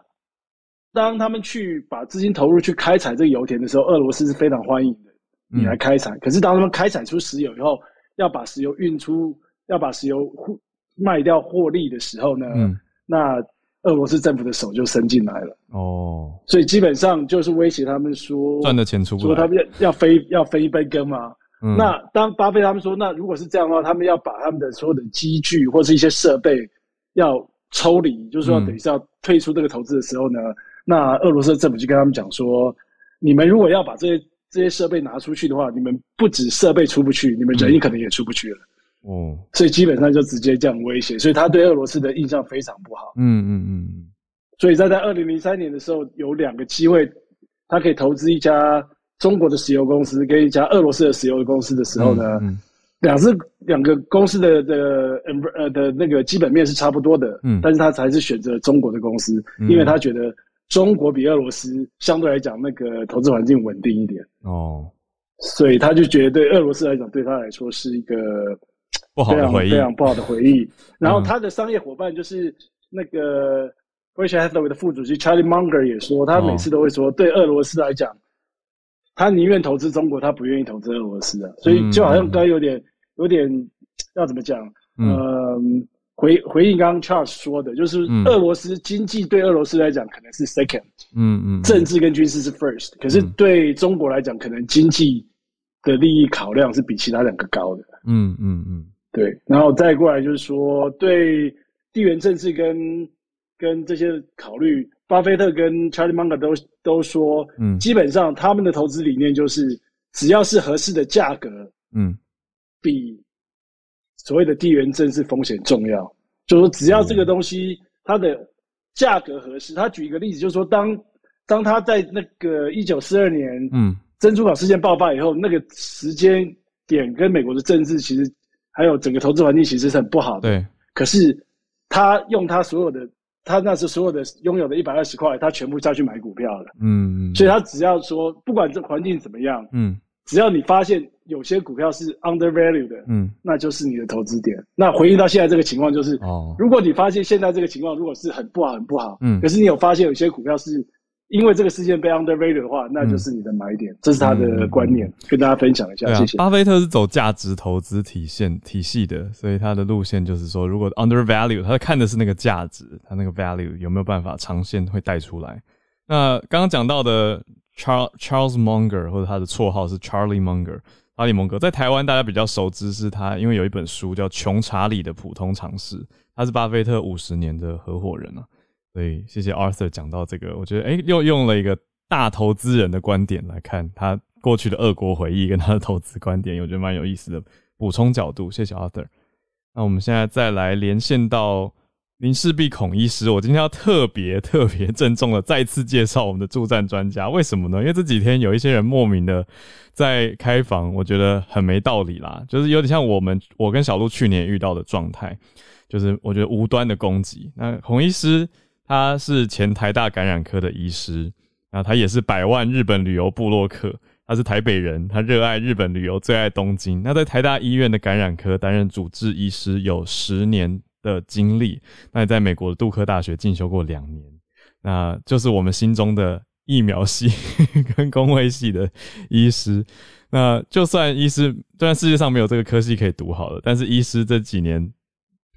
当他们去把资金投入去开采这个油田的时候，俄罗斯是非常欢迎的，你来开采。可是当他们开采出石油以后，要把石油运出，要把石油卖掉获利的时候呢，那俄罗斯政府的手就伸进来了。哦，所以基本上就是威胁他们说赚的钱出不来，说他们要要分要分一杯羹嘛。那当巴菲特他们说，那如果是这样的话，他们要把他们的所有的机具或是一些设备要抽离，就是说等于是要退出这个投资的时候呢，那俄罗斯政府就跟他们讲说，你们如果要把这些这些设备拿出去的话，你们不止设备出不去，你们人可能也出不去了。哦，所以基本上就直接这样威胁，所以他对俄罗斯的印象非常不好。嗯嗯嗯。所以在在二零零三年的时候，有两个机会，他可以投资一家中国的石油公司跟一家俄罗斯的石油公司的时候呢，两是两个公司的的呃的那个基本面是差不多的。嗯。但是他还是选择中国的公司，因为他觉得中国比俄罗斯相对来讲那个投资环境稳定一点。哦。所以他就觉得对俄罗斯来讲，对他来说是一个。不好的回忆，非常不好的回忆。然后他的商业伙伴就是那个 Berkshire Hathaway 的副主席 Charlie Munger 也说，他每次都会说，对俄罗斯来讲，他宁愿投资中国，他不愿意投资俄罗斯啊。所以就好像刚有点有点要怎么讲？嗯，回回应刚刚 Charles 说的，就是俄罗斯经济对俄罗斯来讲可能是 second，嗯嗯，政治跟军事是 first，可是对中国来讲，可能经济的利益考量是比其他两个高的。嗯嗯嗯。对，然后再过来就是说，对地缘政治跟跟这些考虑，巴菲特跟 Charlie Munger 都都说，嗯，基本上他们的投资理念就是，只要是合适的价格，嗯，比所谓的地缘政治风险重要。就是说，只要这个东西它的价格合适。他举一个例子，就是说，当当他在那个一九四二年，嗯，珍珠港事件爆发以后，那个时间点跟美国的政治其实。还有整个投资环境其实是很不好的。对。可是他用他所有的，他那时所有的拥有的一百二十块，他全部下去买股票了。嗯。所以他只要说，不管这环境怎么样，嗯，只要你发现有些股票是 undervalue 的，嗯，那就是你的投资点。那回应到现在这个情况就是，哦，如果你发现现在这个情况如果是很不好很不好，嗯，可是你有发现有些股票是。因为这个事件被 undervalued 的话，那就是你的买点，这是他的观念，跟大家分享一下。谢谢。巴菲特是走价值投资体现体系的，所以他的路线就是说，如果 undervalue，他看的是那个价值，他那个 value 有没有办法长线会带出来。那刚刚讲到的 Charles Charles Munger，或者他的绰号是 Charlie Munger，查理蒙格，在台湾大家比较熟知是他，因为有一本书叫《穷查理的普通常识》，他是巴菲特五十年的合伙人啊。所以，谢谢 Arthur 讲到这个，我觉得，哎，又用了一个大投资人的观点来看他过去的俄国回忆跟他的投资观点，我觉得蛮有意思的补充角度。谢谢 Arthur。那我们现在再来连线到林世璧孔医师，我今天要特别特别郑重的再次介绍我们的助战专家，为什么呢？因为这几天有一些人莫名的在开房，我觉得很没道理啦，就是有点像我们我跟小鹿去年遇到的状态，就是我觉得无端的攻击。那孔医师他是前台大感染科的医师，然后他也是百万日本旅游部落客，他是台北人，他热爱日本旅游，最爱东京。那在台大医院的感染科担任主治医师有十年。的经历，那也在美国的杜克大学进修过两年，那就是我们心中的疫苗系 跟工卫系的医师。那就算医师，虽然世界上没有这个科系可以读好了，但是医师这几年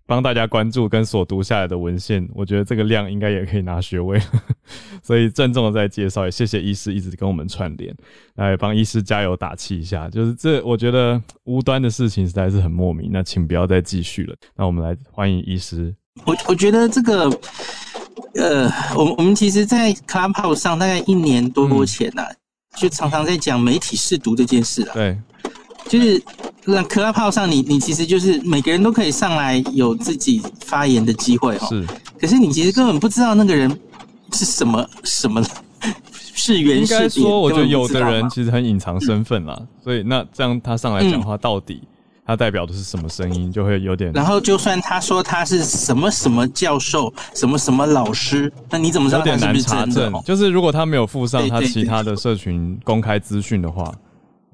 帮大家关注跟所读下来的文献，我觉得这个量应该也可以拿学位。所以郑重的再介绍，也谢谢医师一直跟我们串联，来帮医师加油打气一下。就是这，我觉得无端的事情实在是很莫名。那请不要再继续了。那我们来欢迎医师。我我觉得这个，呃，我我们其实，在 Clubhouse 上大概一年多前呐，就常常在讲媒体试读这件事啊。对，就是在 Clubhouse 上，你你其实就是每个人都可以上来有自己发言的机会哦。是，可是你其实根本不知道那个人。是什么什么 是原？应该说，我觉得有的人其实很隐藏身份啦，所以那这样他上来讲话，到底他代表的是什么声音，就会有点。然后，就算他说他是什么什么教授，什么什么老师，那你怎么知道他是不是真的？就是如果他没有附上他其他的社群公开资讯的话。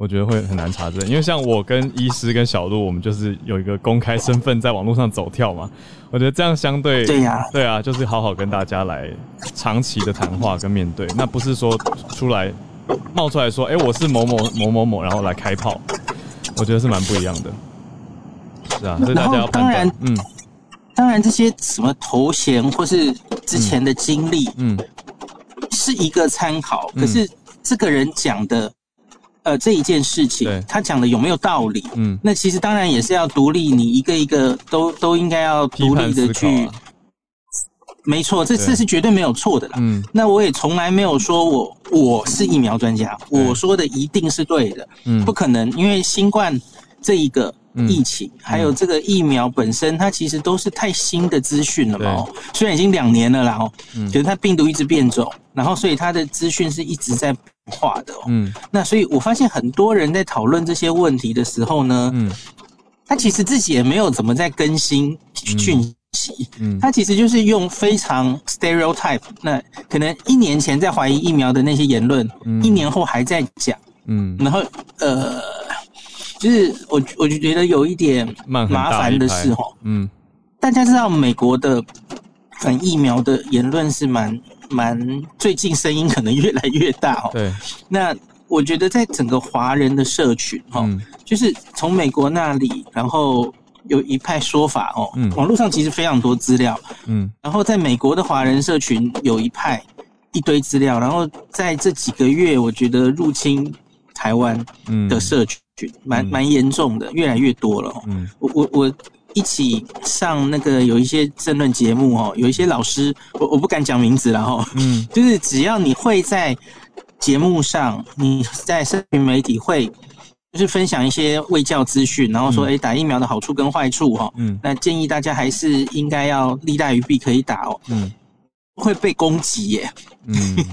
我觉得会很难查证，因为像我跟医师跟小鹿，我们就是有一个公开身份在网络上走跳嘛。我觉得这样相对对呀，对啊，就是好好跟大家来长期的谈话跟面对，那不是说出来冒出来说，哎，我是某某某某某，然后来开炮，我觉得是蛮不一样的。是啊，所以大家要判断。嗯，当然这些什么头衔或是之前的经历，嗯，是一个参考，可是这个人讲的。呃，这一件事情，他讲的有没有道理？嗯，那其实当然也是要独立，你一个一个都都应该要独立的去。没错，这这是绝对没有错的啦。嗯，那我也从来没有说我我是疫苗专家，我说的一定是对的。嗯，不可能，因为新冠这一个疫情，还有这个疫苗本身，它其实都是太新的资讯了嘛。虽然已经两年了啦，哦，可是它病毒一直变种，然后所以它的资讯是一直在。化的，嗯，那所以我发现很多人在讨论这些问题的时候呢，嗯，他其实自己也没有怎么在更新讯息，嗯，他其实就是用非常 stereotype，那可能一年前在怀疑疫苗的那些言论，一年后还在讲，嗯，然后呃，就是我我就觉得有一点麻烦的事哈，嗯，大家知道美国的反疫苗的言论是蛮。蛮最近声音可能越来越大哦。对，那我觉得在整个华人的社群哈，就是从美国那里，然后有一派说法哦，网络上其实非常多资料，嗯，然后在美国的华人社群有一派一堆资料，然后在这几个月，我觉得入侵台湾的社群蛮蛮严重的，越来越多了。嗯，我我我。一起上那个有一些争论节目哦，有一些老师，我我不敢讲名字了哈，嗯，就是只要你会在节目上，你在社群媒体会，就是分享一些卫教资讯，然后说，哎，打疫苗的好处跟坏处哈，嗯，那建议大家还是应该要利大于弊，可以打哦，嗯，会被攻击耶，嗯。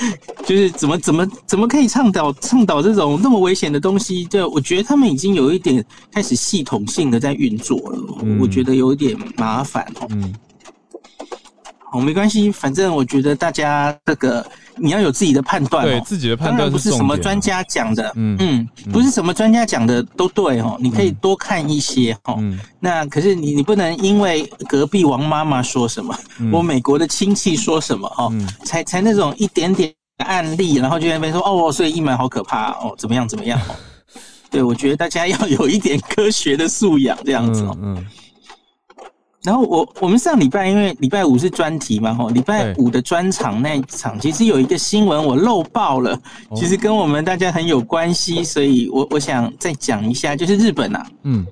就是怎么怎么怎么可以倡导倡导这种那么危险的东西？就我觉得他们已经有一点开始系统性的在运作了，我觉得有一点麻烦哦。嗯，好，没关系，反正我觉得大家这个你要有自己的判断，对自己的判断不是什么专家讲的，嗯嗯，不是什么专家讲的都对哦，你可以多看一些哦。那可是你你不能因为隔壁王妈妈说什么，我美国的亲戚说什么哦，才才那种一点点。案例，然后就那边说哦，所以疫苗好可怕哦，怎么样怎么样？对，我觉得大家要有一点科学的素养，这样子哦。嗯。然后我我们上礼拜因为礼拜五是专题嘛，吼，礼拜五的专场那一场，其实有一个新闻我漏报了，其实跟我们大家很有关系，所以我我想再讲一下，就是日本啊，嗯，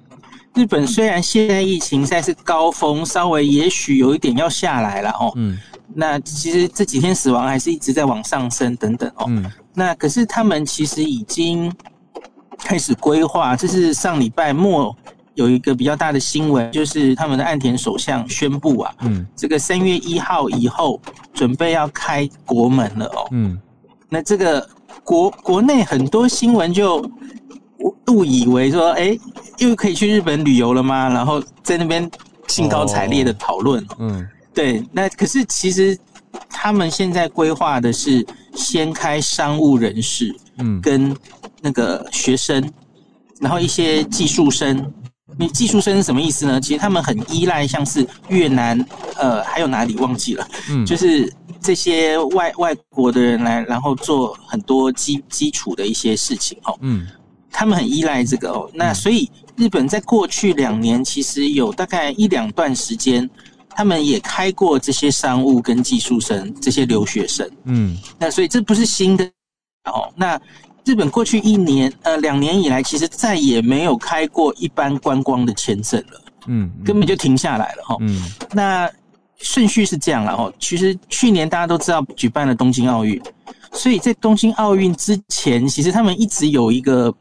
日本虽然现在疫情在是高峰，稍微也许有一点要下来了哦，嗯。那其实这几天死亡还是一直在往上升，等等哦。嗯。那可是他们其实已经开始规划，这是上礼拜末有一个比较大的新闻，就是他们的岸田首相宣布啊，嗯，这个三月一号以后准备要开国门了哦，嗯，那这个国国内很多新闻就误以为说，哎，又可以去日本旅游了吗？然后在那边兴高采烈的讨论，嗯，对，那可是其实他们现在规划的是先开商务人士，嗯，跟那个学生，然后一些技术生。你技术生是什么意思呢？其实他们很依赖，像是越南，呃，还有哪里忘记了？嗯，就是这些外外国的人来，然后做很多基基础的一些事情哦。嗯，他们很依赖这个哦。那所以日本在过去两年，其实有大概一两段时间，他们也开过这些商务跟技术生这些留学生。嗯，那所以这不是新的哦。那日本过去一年，呃，两年以来，其实再也没有开过一般观光的签证了，嗯，根本就停下来了哈。嗯，那顺序是这样了哈。其实去年大家都知道举办了东京奥运，所以在东京奥运之前，其实他们一直有一个，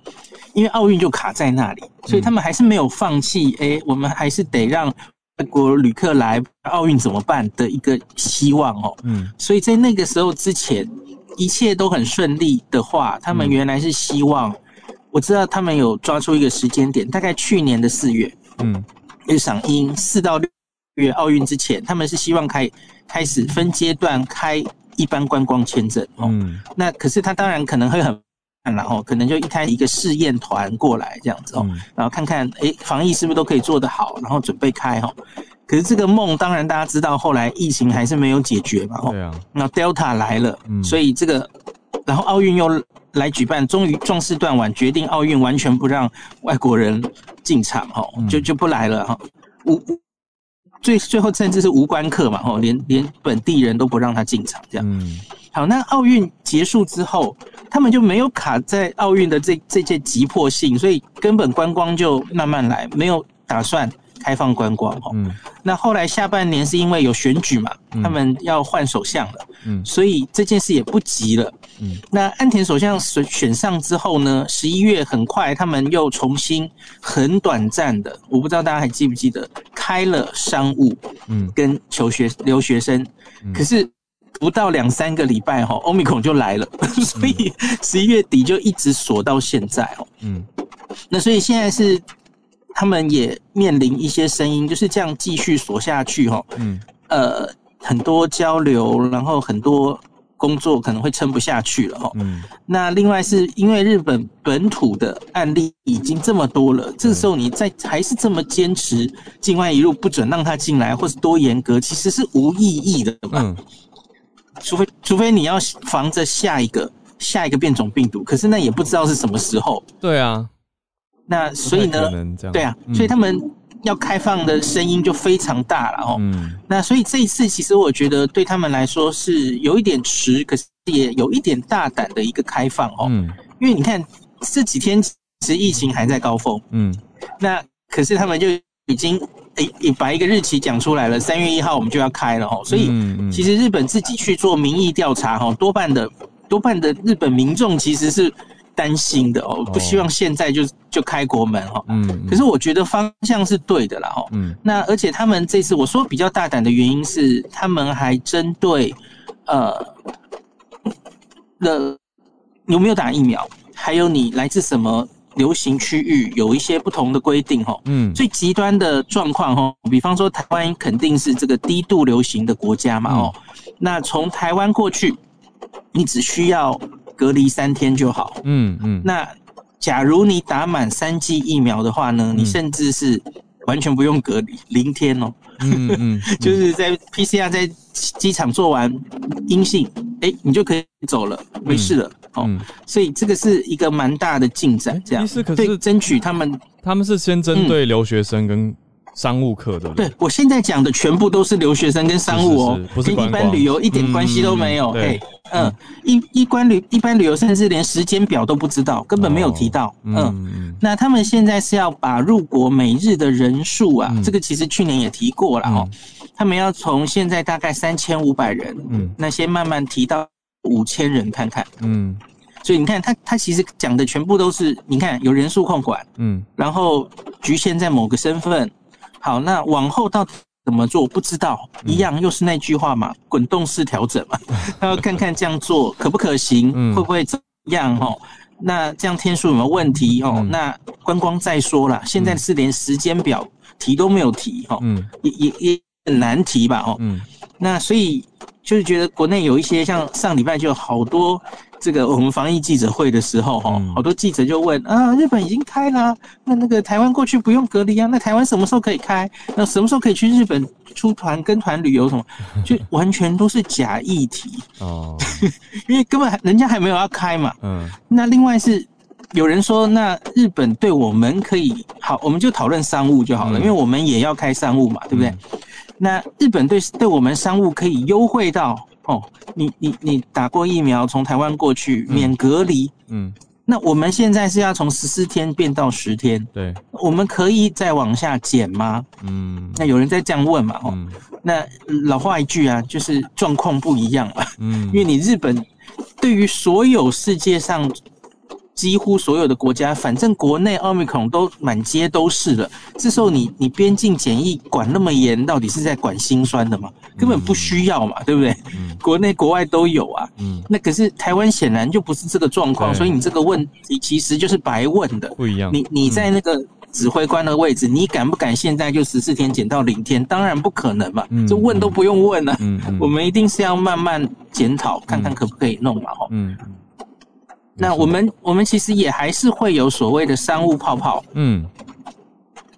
因为奥运就卡在那里，所以他们还是没有放弃。哎，我们还是得让外国旅客来奥运怎么办的一个希望哦。嗯，所以在那个时候之前。一切都很顺利的话，他们原来是希望，我知道他们有抓出一个时间点，大概去年的四月，嗯，日赏英四到六月奥运之前，他们是希望开开始分阶段开一般观光签证哦。那可是他当然可能会很，然后可能就一开一个试验团过来这样子哦，然后看看哎防疫是不是都可以做得好，然后准备开哈。可是这个梦，当然大家知道，后来疫情还是没有解决嘛。对啊。那 Delta 来了，所以这个，然后奥运又来举办，终于壮士断腕，决定奥运完全不让外国人进场，哈，就就不来了，哈。无最最后甚至是无关客嘛，哈，连连本地人都不让他进场，这样。嗯。好，那奥运结束之后，他们就没有卡在奥运的这这件急迫性，所以根本观光就慢慢来，没有打算。开放观光哦，嗯，那后来下半年是因为有选举嘛，他们要换首相了，嗯，所以这件事也不急了，嗯，那安田首相选选上之后呢，十一月很快他们又重新很短暂的，我不知道大家还记不记得开了商务，嗯，跟求学留学生，可是不到两三个礼拜哈，欧米孔就来了，所以十一月底就一直锁到现在哦，嗯，那所以现在是。他们也面临一些声音，就是这样继续锁下去哈。嗯，呃，很多交流，然后很多工作可能会撑不下去了哈。嗯，那另外是因为日本本土的案例已经这么多了，这个时候你再还是这么坚持境外一路不准让他进来，或是多严格，其实是无意义的嘛。嗯，除非除非你要防着下一个下一个变种病毒，可是那也不知道是什么时候。对啊。那所以呢，对啊，所以他们要开放的声音就非常大了哦。那所以这一次其实我觉得对他们来说是有一点迟，可是也有一点大胆的一个开放哦。嗯，因为你看这几天其实疫情还在高峰，嗯，那可是他们就已经诶也把一个日期讲出来了，三月一号我们就要开了哦。所以其实日本自己去做民意调查哈，多半的多半的日本民众其实是。担心的哦，不希望现在就就开国门哈。嗯，可是我觉得方向是对的啦哈。嗯，那而且他们这次我说比较大胆的原因是，他们还针对呃的有没有打疫苗，还有你来自什么流行区域，有一些不同的规定哈。嗯，最极端的状况哈，比方说台湾肯定是这个低度流行的国家嘛哦。那从台湾过去，你只需要。隔离三天就好。嗯嗯。那假如你打满三剂疫苗的话呢？你甚至是完全不用隔离，零天哦。嗯嗯。就是在 PCR 在机场做完阴性，哎，你就可以走了，没事了。哦。所以这个是一个蛮大的进展，这样。对，争取他们。他们是先针对留学生跟。商务课的，对我现在讲的全部都是留学生跟商务哦，跟一般旅游一点关系都没有。嘿，嗯，一一般旅一般旅游甚至连时间表都不知道，根本没有提到。嗯，那他们现在是要把入国每日的人数啊，这个其实去年也提过了哦，他们要从现在大概三千五百人，嗯，那先慢慢提到五千人看看。嗯。所以你看，他他其实讲的全部都是，你看有人数控管，嗯，然后局限在某个身份。好，那往后到底怎么做不知道，一样又是那句话嘛，滚动式调整嘛，他要看看这样做可不可行，会不会怎样哦？那这样天数有没有问题哦？那观光再说了，现在是连时间表提都没有提哈，也也也很难提吧哦。那所以就是觉得国内有一些像上礼拜就好多。这个我们防疫记者会的时候，哈，好多记者就问啊，日本已经开了，那那个台湾过去不用隔离啊？那台湾什么时候可以开？那什么时候可以去日本出团跟团旅游？什么？就完全都是假议题哦，因为根本人家还没有要开嘛。嗯，那另外是有人说，那日本对我们可以好，我们就讨论商务就好了，因为我们也要开商务嘛，对不对？那日本对对我们商务可以优惠到。哦，你你你打过疫苗，从台湾过去免隔离，嗯，那我们现在是要从十四天变到十天，对，我们可以再往下减吗？嗯，那有人在这样问嘛？哦，那老话一句啊，就是状况不一样嘛，嗯，因为你日本对于所有世界上。几乎所有的国家，反正国内奥密克戎都满街都是了。这时候你你边境检疫管那么严，到底是在管心酸的吗？根本不需要嘛，对不对？国内国外都有啊。嗯。那可是台湾显然就不是这个状况，所以你这个问题其实就是白问的。不一样。你你在那个指挥官的位置，你敢不敢现在就十四天减到零天？当然不可能嘛。这问都不用问了。嗯。我们一定是要慢慢检讨，看看可不可以弄嘛。哈。嗯。那我们我们其实也还是会有所谓的商务泡泡，嗯，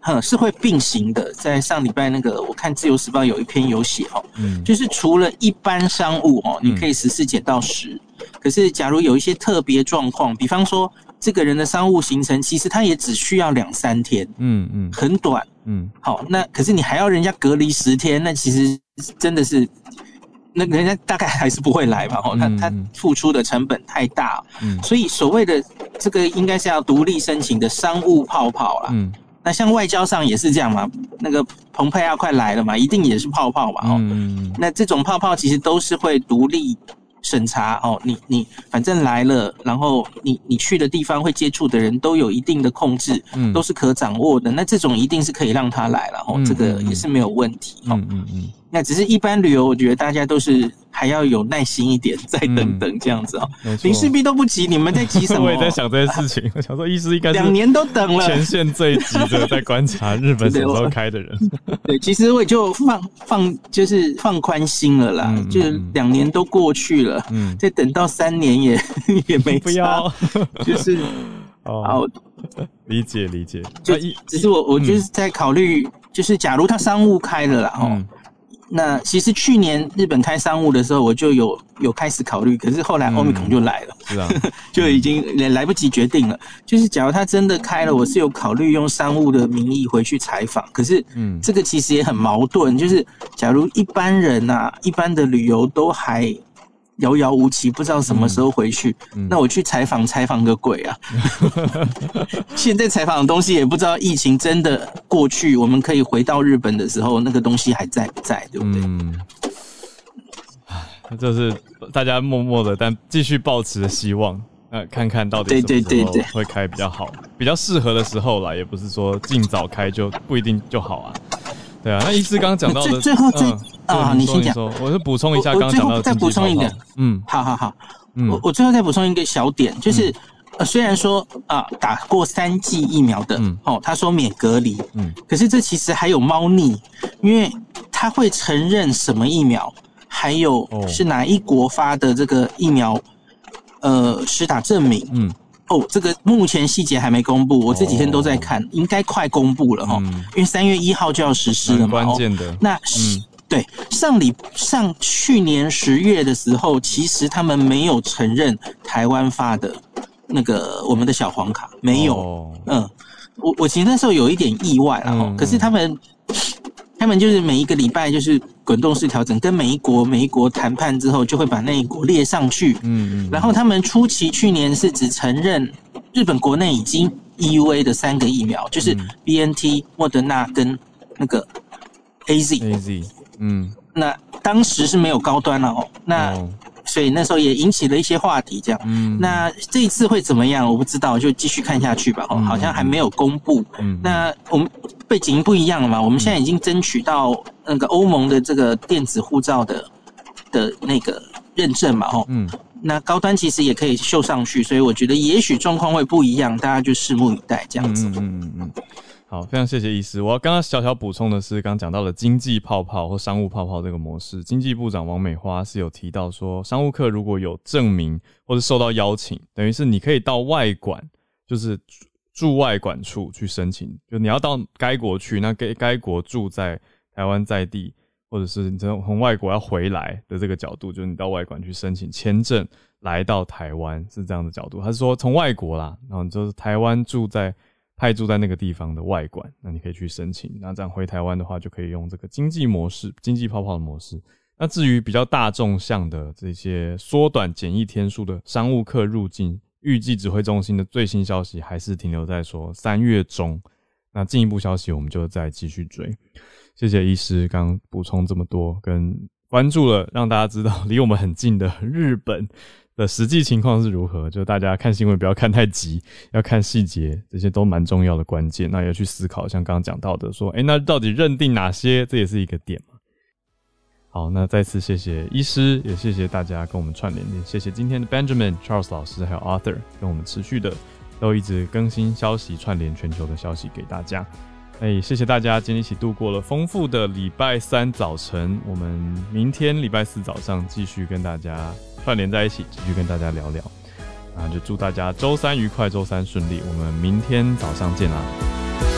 哼，是会并行的。在上礼拜那个，我看自由时报有一篇有写哦，嗯，就是除了一般商务哦，你可以十四减到十，可是假如有一些特别状况，比方说这个人的商务行程，其实他也只需要两三天，嗯嗯，很短，嗯，好，那可是你还要人家隔离十天，那其实真的是。那人家大概还是不会来吧？哦，他他付出的成本太大，嗯，所以所谓的这个应该是要独立申请的商务泡泡啦。嗯，那像外交上也是这样嘛？那个蓬佩奥快来了嘛，一定也是泡泡嘛？哦，那这种泡泡其实都是会独立审查哦。你你反正来了，然后你你去的地方会接触的人都有一定的控制，嗯，都是可掌握的。那这种一定是可以让他来了，哦，这个也是没有问题，嗯，嗯嗯。那只是一般旅游，我觉得大家都是还要有耐心一点，再等等这样子哦。林世璧都不急，你们在急什么？我也在想这件事情。我想说，意思应该两年都等了，前线最急的 在观察日本什么时候开的人。对，其实我也就放放，就是放宽心了啦。就是两年都过去了，嗯，再等到三年也也没不要，就是哦，理解理解。就只是我我就是在考虑，就是假如他商务开了啦，哦。那其实去年日本开商务的时候，我就有有开始考虑，可是后来欧米孔就来了，是啊，就已经来来不及决定了。就是假如他真的开了，我是有考虑用商务的名义回去采访，可是，嗯，这个其实也很矛盾。就是假如一般人呐，一般的旅游都还。遥遥无期，不知道什么时候回去。那我去采访，采访个鬼啊！现在采访的东西也不知道，疫情真的过去，我们可以回到日本的时候，那个东西还在不在？对不对？嗯，就是大家默默的，但继续抱持着希望，呃，看看到底什么时候会开比较好，比较适合的时候啦，也不是说尽早开就不一定就好啊。对啊，那医师刚刚讲到的，最后最啊，你先讲，我是补充一下，刚刚讲到再补充一个，嗯，好好好，我我最后再补充一个小点，就是呃，虽然说啊，打过三剂疫苗的，哦，他说免隔离，嗯，可是这其实还有猫腻，因为他会承认什么疫苗，还有是哪一国发的这个疫苗，呃，实打证明，嗯。哦，这个目前细节还没公布，我这几天都在看，应该快公布了哈，因为三月一号就要实施了嘛。关键的，那是对上礼上去年十月的时候，其实他们没有承认台湾发的那个我们的小黄卡，没有。嗯，我我其实那时候有一点意外了哈，可是他们。他们就是每一个礼拜就是滚动式调整，跟每一国每一国谈判之后，就会把那一国列上去。嗯嗯。然后他们初期去年是只承认日本国内已经 EUA 的三个疫苗，就是 BNT、莫德纳跟那个 AZ。AZ。嗯。那当时是没有高端了哦。那。所以那时候也引起了一些话题。这样，嗯，那这一次会怎么样？我不知道，就继续看下去吧。哦，好像还没有公布。嗯，那我们背景不一样了嘛？我们现在已经争取到那个欧盟的这个电子护照的的那个认证嘛？哦，嗯，那高端其实也可以秀上去，所以我觉得也许状况会不一样，大家就拭目以待这样子。嗯嗯嗯。好，非常谢谢医师。我要刚刚小小补充的是，刚讲到了经济泡泡或商务泡泡这个模式。经济部长王美花是有提到说，商务客如果有证明或者受到邀请，等于是你可以到外馆，就是驻外馆处去申请。就你要到该国去，那该该国住在台湾在地，或者是你从从外国要回来的这个角度，就是你到外馆去申请签证来到台湾是这样的角度。他是说从外国啦，然后就是台湾住在。派驻在那个地方的外馆，那你可以去申请。那这样回台湾的话，就可以用这个经济模式、经济泡泡的模式。那至于比较大众向的这些缩短检疫天数的商务客入境，预计指挥中心的最新消息还是停留在说三月中。那进一步消息，我们就再继续追。谢谢医师刚补充这么多，跟关注了，让大家知道离我们很近的日本。的实际情况是如何？就大家看新闻不要看太急，要看细节，这些都蛮重要的关键。那要去思考，像刚刚讲到的，说，哎，那到底认定哪些？这也是一个点嘛。好，那再次谢谢医师，也谢谢大家跟我们串联，也谢谢今天的 Benjamin Charles 老师还有 Arthur 跟我们持续的都一直更新消息，串联全球的消息给大家。哎，谢谢大家今天一起度过了丰富的礼拜三早晨。我们明天礼拜四早上继续跟大家。串联在一起，继续跟大家聊聊，啊就祝大家周三愉快，周三顺利，我们明天早上见啦。